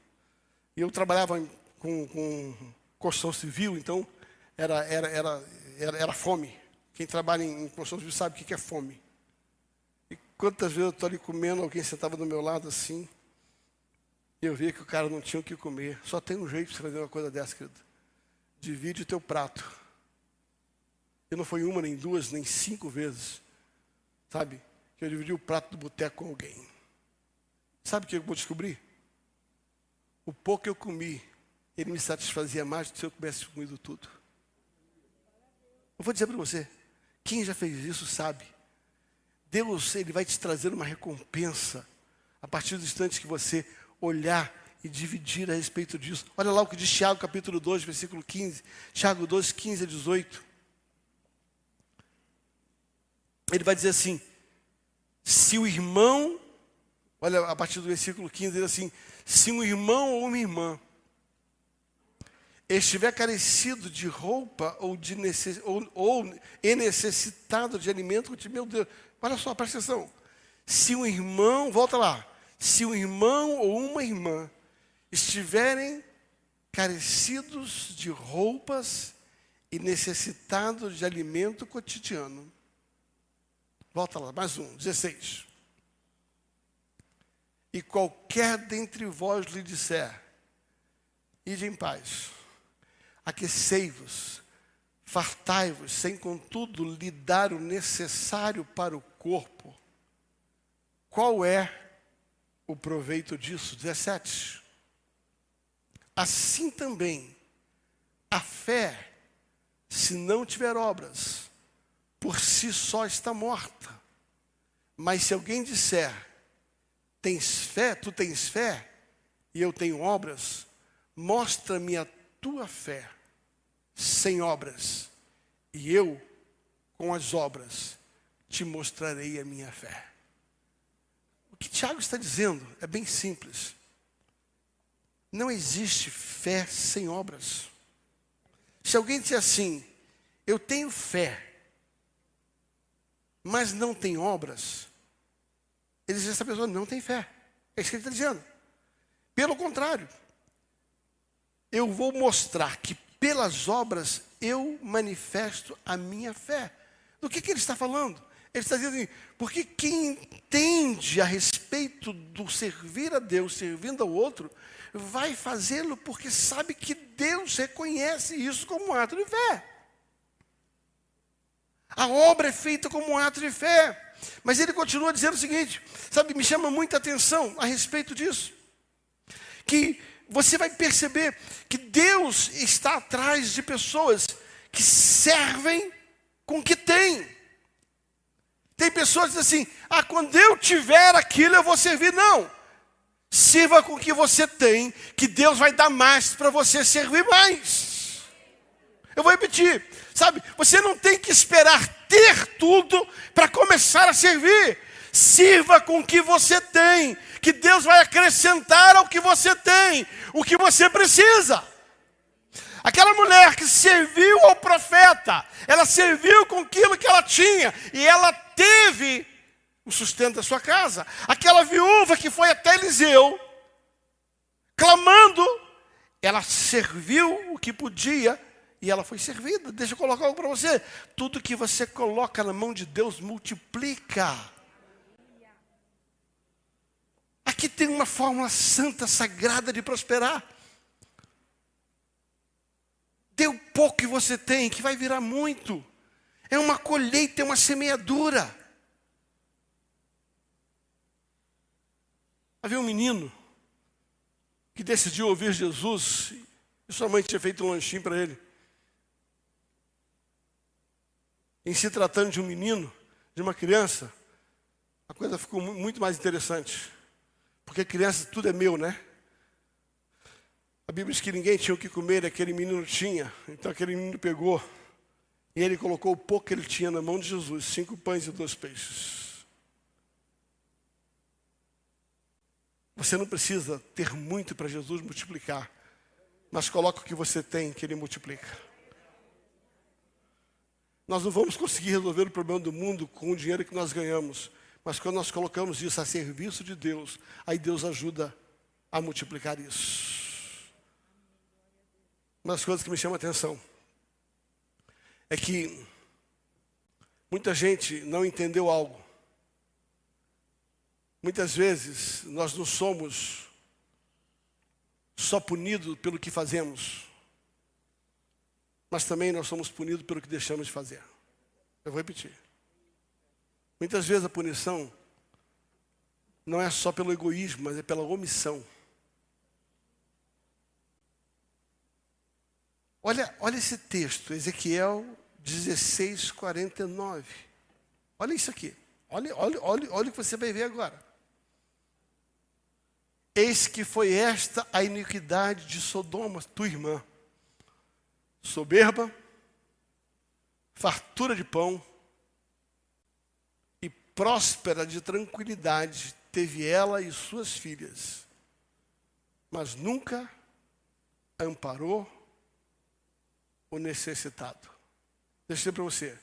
E eu trabalhava com, com construção civil, então era, era, era, era, era fome. Quem trabalha em construção civil sabe o que é fome. E quantas vezes eu estou ali comendo, alguém sentava do meu lado assim, eu via que o cara não tinha o que comer. Só tem um jeito de fazer uma coisa dessa, querido. Divide o teu prato. E não foi uma, nem duas, nem cinco vezes, sabe? Que eu dividi o prato do boteco com alguém. Sabe o que eu vou descobrir? O pouco que eu comi, ele me satisfazia mais do que se eu tivesse comido tudo. Eu vou dizer para você, quem já fez isso sabe. Deus, ele vai te trazer uma recompensa a partir do instante que você olhar e dividir a respeito disso. Olha lá o que diz Tiago, capítulo 2, versículo 15. Tiago 2, 15 a 18. Ele vai dizer assim: se o irmão Olha, a partir do versículo 15, diz assim: Se um irmão ou uma irmã estiver carecido de roupa ou, de necess, ou, ou e necessitado de alimento, meu Deus, olha só, presta atenção. Se um irmão, volta lá, se um irmão ou uma irmã estiverem carecidos de roupas e necessitados de alimento cotidiano, volta lá, mais um, 16 e qualquer dentre vós lhe disser, ide em paz, aquecei-vos, fartai-vos, sem contudo lhe dar o necessário para o corpo, qual é o proveito disso? 17. Assim também, a fé, se não tiver obras, por si só está morta. Mas se alguém disser, tens fé, tu tens fé, e eu tenho obras, mostra-me a tua fé sem obras, e eu, com as obras, te mostrarei a minha fé. Que Tiago está dizendo é bem simples. Não existe fé sem obras. Se alguém disser assim, eu tenho fé, mas não tem obras, ele diz, essa pessoa não tem fé. É isso que ele está dizendo. Pelo contrário, eu vou mostrar que pelas obras eu manifesto a minha fé. Do que, que ele está falando? Ele está dizendo assim, porque quem entende a respeito do servir a Deus, servindo ao outro, vai fazê-lo porque sabe que Deus reconhece isso como um ato de fé. A obra é feita como um ato de fé. Mas ele continua dizendo o seguinte: sabe, me chama muita atenção a respeito disso. Que você vai perceber que Deus está atrás de pessoas que servem com o que tem. Tem pessoas que dizem assim: ah, quando eu tiver aquilo eu vou servir. Não. Sirva com o que você tem, que Deus vai dar mais para você servir mais. Eu vou repetir. Sabe, você não tem que esperar ter tudo para começar a servir. Sirva com o que você tem, que Deus vai acrescentar ao que você tem, o que você precisa. Aquela mulher que serviu ao profeta, ela serviu com aquilo que ela tinha e ela teve o sustento da sua casa. Aquela viúva que foi até Eliseu, clamando, ela serviu o que podia e ela foi servida. Deixa eu colocar algo para você. Tudo que você coloca na mão de Deus multiplica. Aqui tem uma fórmula santa, sagrada de prosperar. Dê o pouco que você tem, que vai virar muito. É uma colheita, é uma semeadura. Havia um menino que decidiu ouvir Jesus e sua mãe tinha feito um lanchinho para ele. em se tratando de um menino, de uma criança, a coisa ficou muito mais interessante. Porque criança tudo é meu, né? A Bíblia diz que ninguém tinha o que comer, aquele menino tinha. Então aquele menino pegou e ele colocou o pouco que ele tinha na mão de Jesus, cinco pães e dois peixes. Você não precisa ter muito para Jesus multiplicar, mas coloca o que você tem que ele multiplica. Nós não vamos conseguir resolver o problema do mundo com o dinheiro que nós ganhamos. Mas quando nós colocamos isso a serviço de Deus, aí Deus ajuda a multiplicar isso. Uma das coisas que me chama a atenção é que muita gente não entendeu algo. Muitas vezes nós não somos só punidos pelo que fazemos, mas também nós somos punidos pelo que deixamos de fazer. Eu vou repetir. Muitas vezes a punição não é só pelo egoísmo, mas é pela omissão. Olha, olha esse texto, Ezequiel 16, 49. Olha isso aqui. Olha, olha, olha, olha o que você vai ver agora. Eis que foi esta a iniquidade de Sodoma, tua irmã soberba, fartura de pão e próspera de tranquilidade teve ela e suas filhas, mas nunca amparou o necessitado. Deixa eu dizer para você.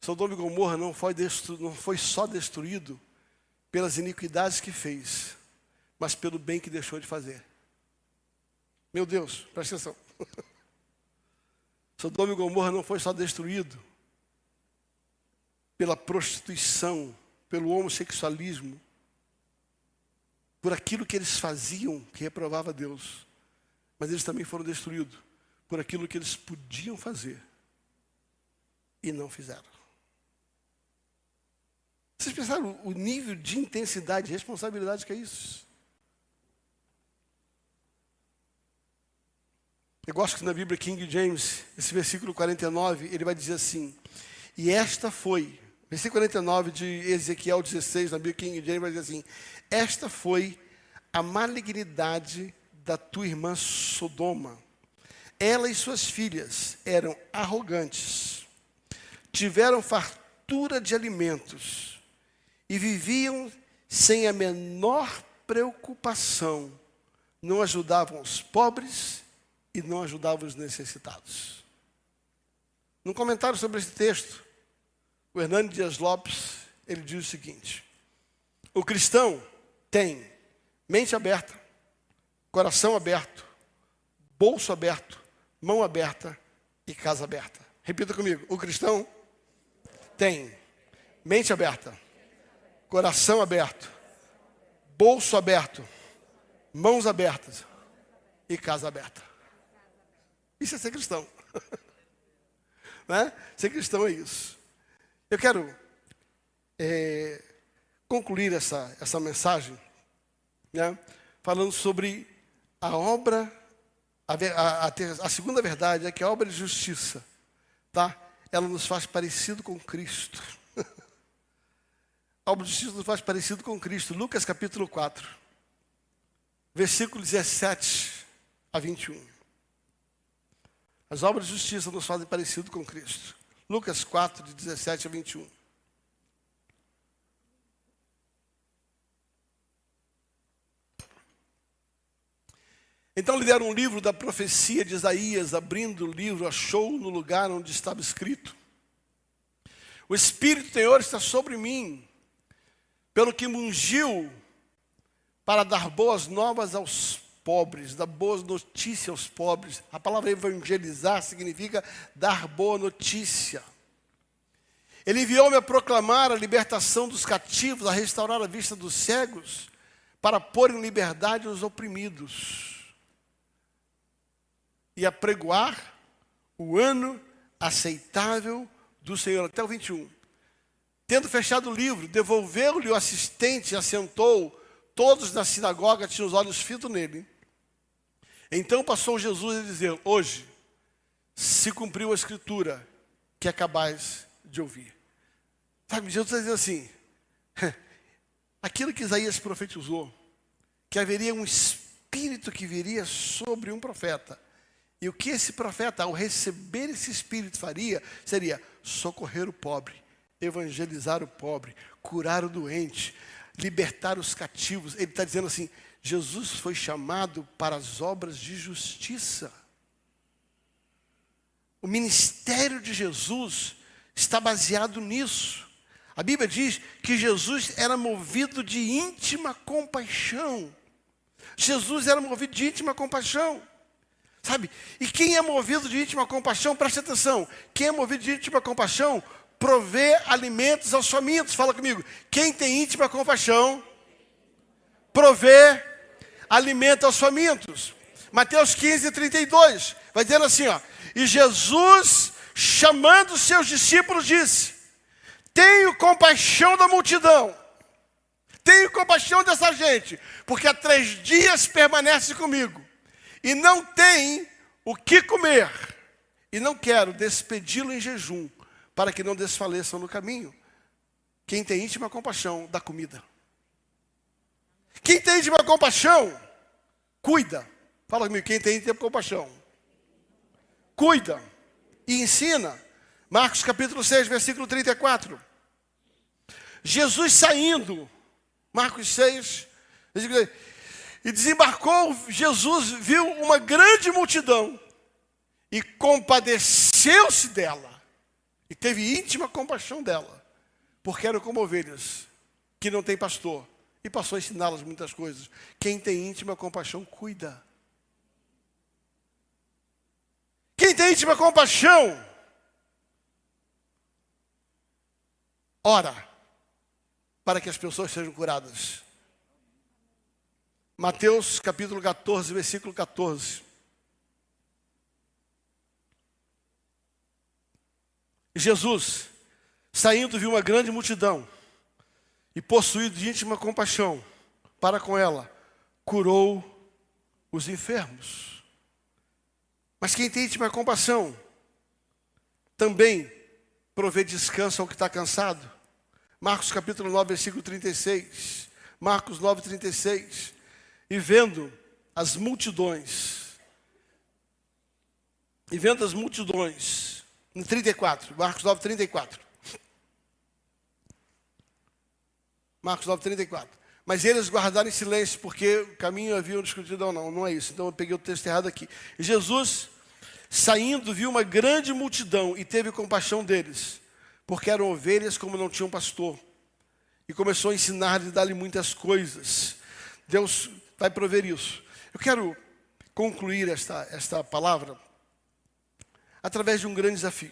Sodoma e Gomorra não foi, não foi só destruído pelas iniquidades que fez, mas pelo bem que deixou de fazer. Meu Deus, presta atenção. Sodoma e Gomorra não foi só destruído pela prostituição, pelo homossexualismo, por aquilo que eles faziam que reprovava Deus, mas eles também foram destruídos por aquilo que eles podiam fazer e não fizeram. Vocês pensaram o nível de intensidade e responsabilidade que é isso? Eu gosto que na Bíblia King James, esse versículo 49, ele vai dizer assim: E esta foi, Versículo 49 de Ezequiel 16, na Bíblia King James, vai dizer assim: Esta foi a malignidade da tua irmã Sodoma. Ela e suas filhas eram arrogantes, tiveram fartura de alimentos e viviam sem a menor preocupação. Não ajudavam os pobres e não ajudavam os necessitados. Num comentário sobre esse texto, o Hernani Dias Lopes, ele diz o seguinte: o cristão tem mente aberta, coração aberto, bolso aberto, mão aberta e casa aberta. Repita comigo: o cristão tem mente aberta, coração aberto, bolso aberto, mãos abertas e casa aberta. Isso é ser cristão. né? Ser cristão é isso. Eu quero é, concluir essa, essa mensagem né, falando sobre a obra, a, a, a, segunda verdade é que a obra de justiça, tá? ela nos faz parecido com Cristo. a obra de justiça nos faz parecido com Cristo. Lucas capítulo 4, versículo 17 a 21. As obras de justiça nos fazem parecido com Cristo. Lucas 4, de 17 a 21. Então lhe deram um livro da profecia de Isaías, abrindo o livro, achou no lugar onde estava escrito: O Espírito do Senhor está sobre mim, pelo que me ungiu para dar boas novas aos pobres, dar boas notícias aos pobres. A palavra evangelizar significa dar boa notícia. Ele enviou-me a proclamar a libertação dos cativos, a restaurar a vista dos cegos, para pôr em liberdade os oprimidos e a pregoar o ano aceitável do Senhor. Até o 21. Tendo fechado o livro, devolveu-lhe o assistente e assentou. Todos na sinagoga tinham os olhos fitos nele. Então passou Jesus a dizer: Hoje se cumpriu a escritura que acabais de ouvir. Sabe, Jesus está dizendo assim: aquilo que Isaías profetizou, que haveria um espírito que viria sobre um profeta. E o que esse profeta, ao receber esse espírito, faria seria socorrer o pobre, evangelizar o pobre, curar o doente, libertar os cativos. Ele está dizendo assim: Jesus foi chamado para as obras de justiça. O ministério de Jesus está baseado nisso. A Bíblia diz que Jesus era movido de íntima compaixão. Jesus era movido de íntima compaixão. Sabe? E quem é movido de íntima compaixão, preste atenção. Quem é movido de íntima compaixão, provê alimentos aos famintos. Fala comigo. Quem tem íntima compaixão, provê alimenta aos famintos. Mateus 15, 32, vai dizendo assim, ó. E Jesus, chamando seus discípulos, disse: Tenho compaixão da multidão, tenho compaixão dessa gente, porque há três dias permanece comigo, e não tem o que comer, e não quero despedi-lo em jejum, para que não desfaleçam no caminho. Quem tem íntima compaixão da comida. Quem tem uma compaixão, cuida. Fala comigo, quem tem de compaixão, cuida e ensina. Marcos capítulo 6, versículo 34. Jesus saindo, Marcos 6, e desembarcou, Jesus viu uma grande multidão e compadeceu-se dela, e teve íntima compaixão dela, porque eram como ovelhas que não tem pastor e passou a ensiná-las muitas coisas. Quem tem íntima compaixão, cuida. Quem tem íntima compaixão, ora para que as pessoas sejam curadas. Mateus capítulo 14, versículo 14. Jesus, saindo, viu uma grande multidão e possuído de íntima compaixão para com ela, curou os enfermos. Mas quem tem íntima compaixão também provê descanso ao que está cansado Marcos capítulo 9, versículo 36. Marcos 9, 36. E vendo as multidões, e vendo as multidões, no 34, Marcos 9, 34. Marcos 9, 34. Mas eles guardaram em silêncio, porque o caminho haviam discutido ou não. Não é isso. Então eu peguei o texto errado aqui. Jesus, saindo, viu uma grande multidão e teve compaixão deles, porque eram ovelhas como não tinham pastor. E começou a ensinar-lhe e dar-lhe muitas coisas. Deus vai prover isso. Eu quero concluir esta, esta palavra através de um grande desafio.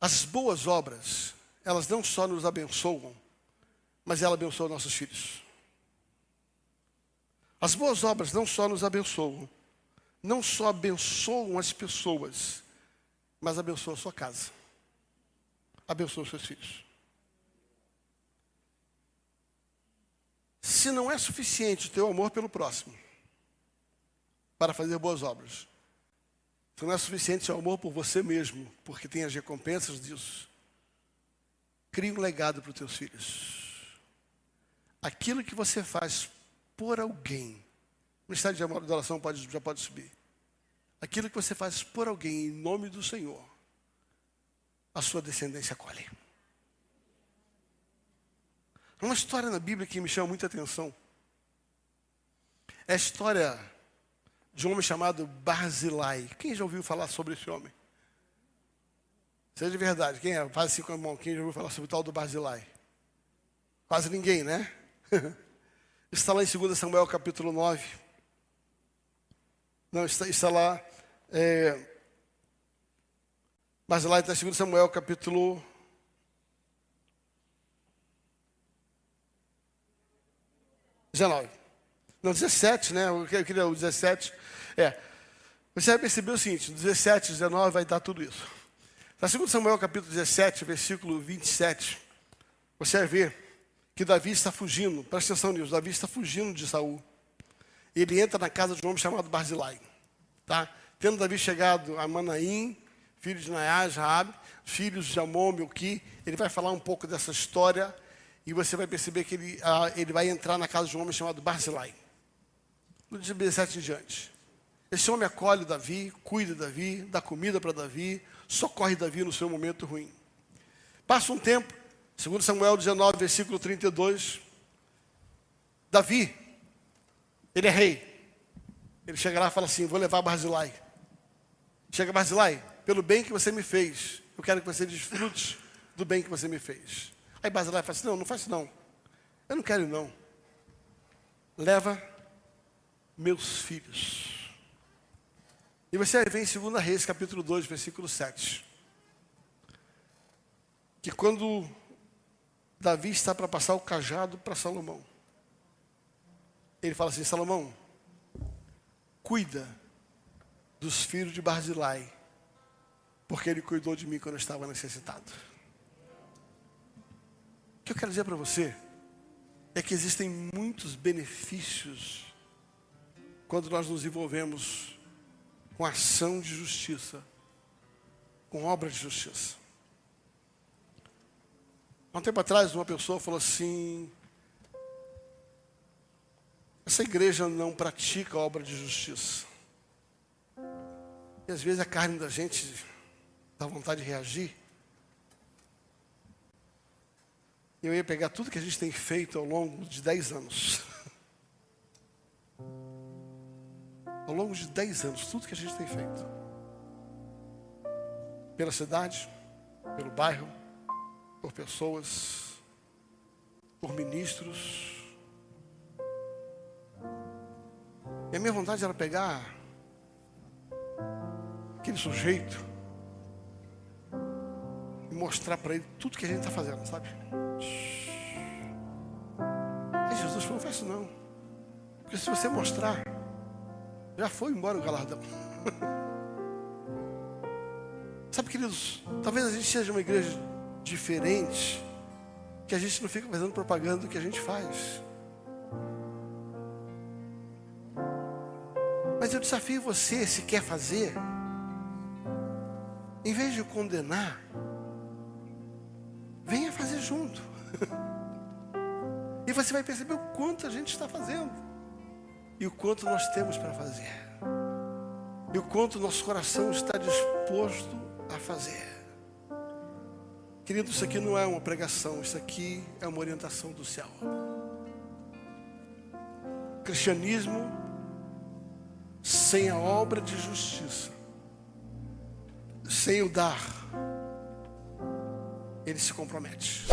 As boas obras, elas não só nos abençoam, mas elas abençoam nossos filhos. As boas obras não só nos abençoam, não só abençoam as pessoas, mas abençoam a sua casa, abençoam os seus filhos. Se não é suficiente o teu amor pelo próximo para fazer boas obras, então não é suficiente seu amor por você mesmo, porque tem as recompensas disso. Crie um legado para os teus filhos. Aquilo que você faz por alguém, o Ministério de Adoração pode, já pode subir. Aquilo que você faz por alguém em nome do Senhor, a sua descendência colhe. Uma história na Bíblia que me chama muita atenção. É a história de um homem chamado Barzilai. Quem já ouviu falar sobre esse homem? Seja de verdade, quem é? Faz assim com a mão. Quem já ouviu falar sobre o tal do Barzilai? Quase ninguém, né? está lá em 2 Samuel capítulo 9. Não, está, está lá. É, Barzilai está em 2 Samuel capítulo Dezenove. Não, 17, né? Eu queria o 17. É. Você vai perceber o seguinte: 17, 19 vai dar tudo isso. Na 2 Samuel capítulo 17, versículo 27, você vai ver que Davi está fugindo. Presta atenção nisso. Davi está fugindo de Saul. Ele entra na casa de um homem chamado Barzilai. Tá? Tendo Davi chegado a Manaim, filho de Naiás, Raab, filhos de Amon, Melqui, ele vai falar um pouco dessa história e você vai perceber que ele, ah, ele vai entrar na casa de um homem chamado Barzilai. No 17 em diante. Esse homem acolhe Davi, cuida Davi, dá comida para Davi, socorre Davi no seu momento ruim. Passa um tempo, segundo Samuel 19, versículo 32, Davi, ele é rei. Ele chega lá e fala assim: Vou levar Barzilai. Chega Barzilai, pelo bem que você me fez, eu quero que você desfrute do bem que você me fez. Aí Barzilai fala assim: Não, não faz isso não. Eu não quero não. Leva meus filhos. E você vê em 2 Reis, capítulo 2, versículo 7. Que quando Davi está para passar o cajado para Salomão, ele fala assim: Salomão, cuida dos filhos de Barzilai, porque ele cuidou de mim quando eu estava necessitado. Que eu quero dizer para você é que existem muitos benefícios quando nós nos envolvemos com ação de justiça, com obra de justiça. Há um tempo atrás, uma pessoa falou assim: essa igreja não pratica obra de justiça. E às vezes a carne da gente dá vontade de reagir. Eu ia pegar tudo que a gente tem feito ao longo de dez anos. ao longo de 10 anos, tudo que a gente tem feito. Pela cidade, pelo bairro, por pessoas, por ministros. E a minha vontade era pegar aquele sujeito mostrar para ele tudo que a gente está fazendo, sabe? Aí Jesus falou, não faz isso não. Porque se você mostrar, já foi embora o galardão. Sabe, queridos, talvez a gente seja uma igreja diferente, que a gente não fica fazendo propaganda do que a gente faz. Mas eu desafio você, se quer fazer, em vez de condenar, venha fazer junto. e você vai perceber o quanto a gente está fazendo. E o quanto nós temos para fazer. E o quanto nosso coração está disposto a fazer. Querido, isso aqui não é uma pregação, isso aqui é uma orientação do céu. Cristianismo sem a obra de justiça, sem o dar, ele se compromete.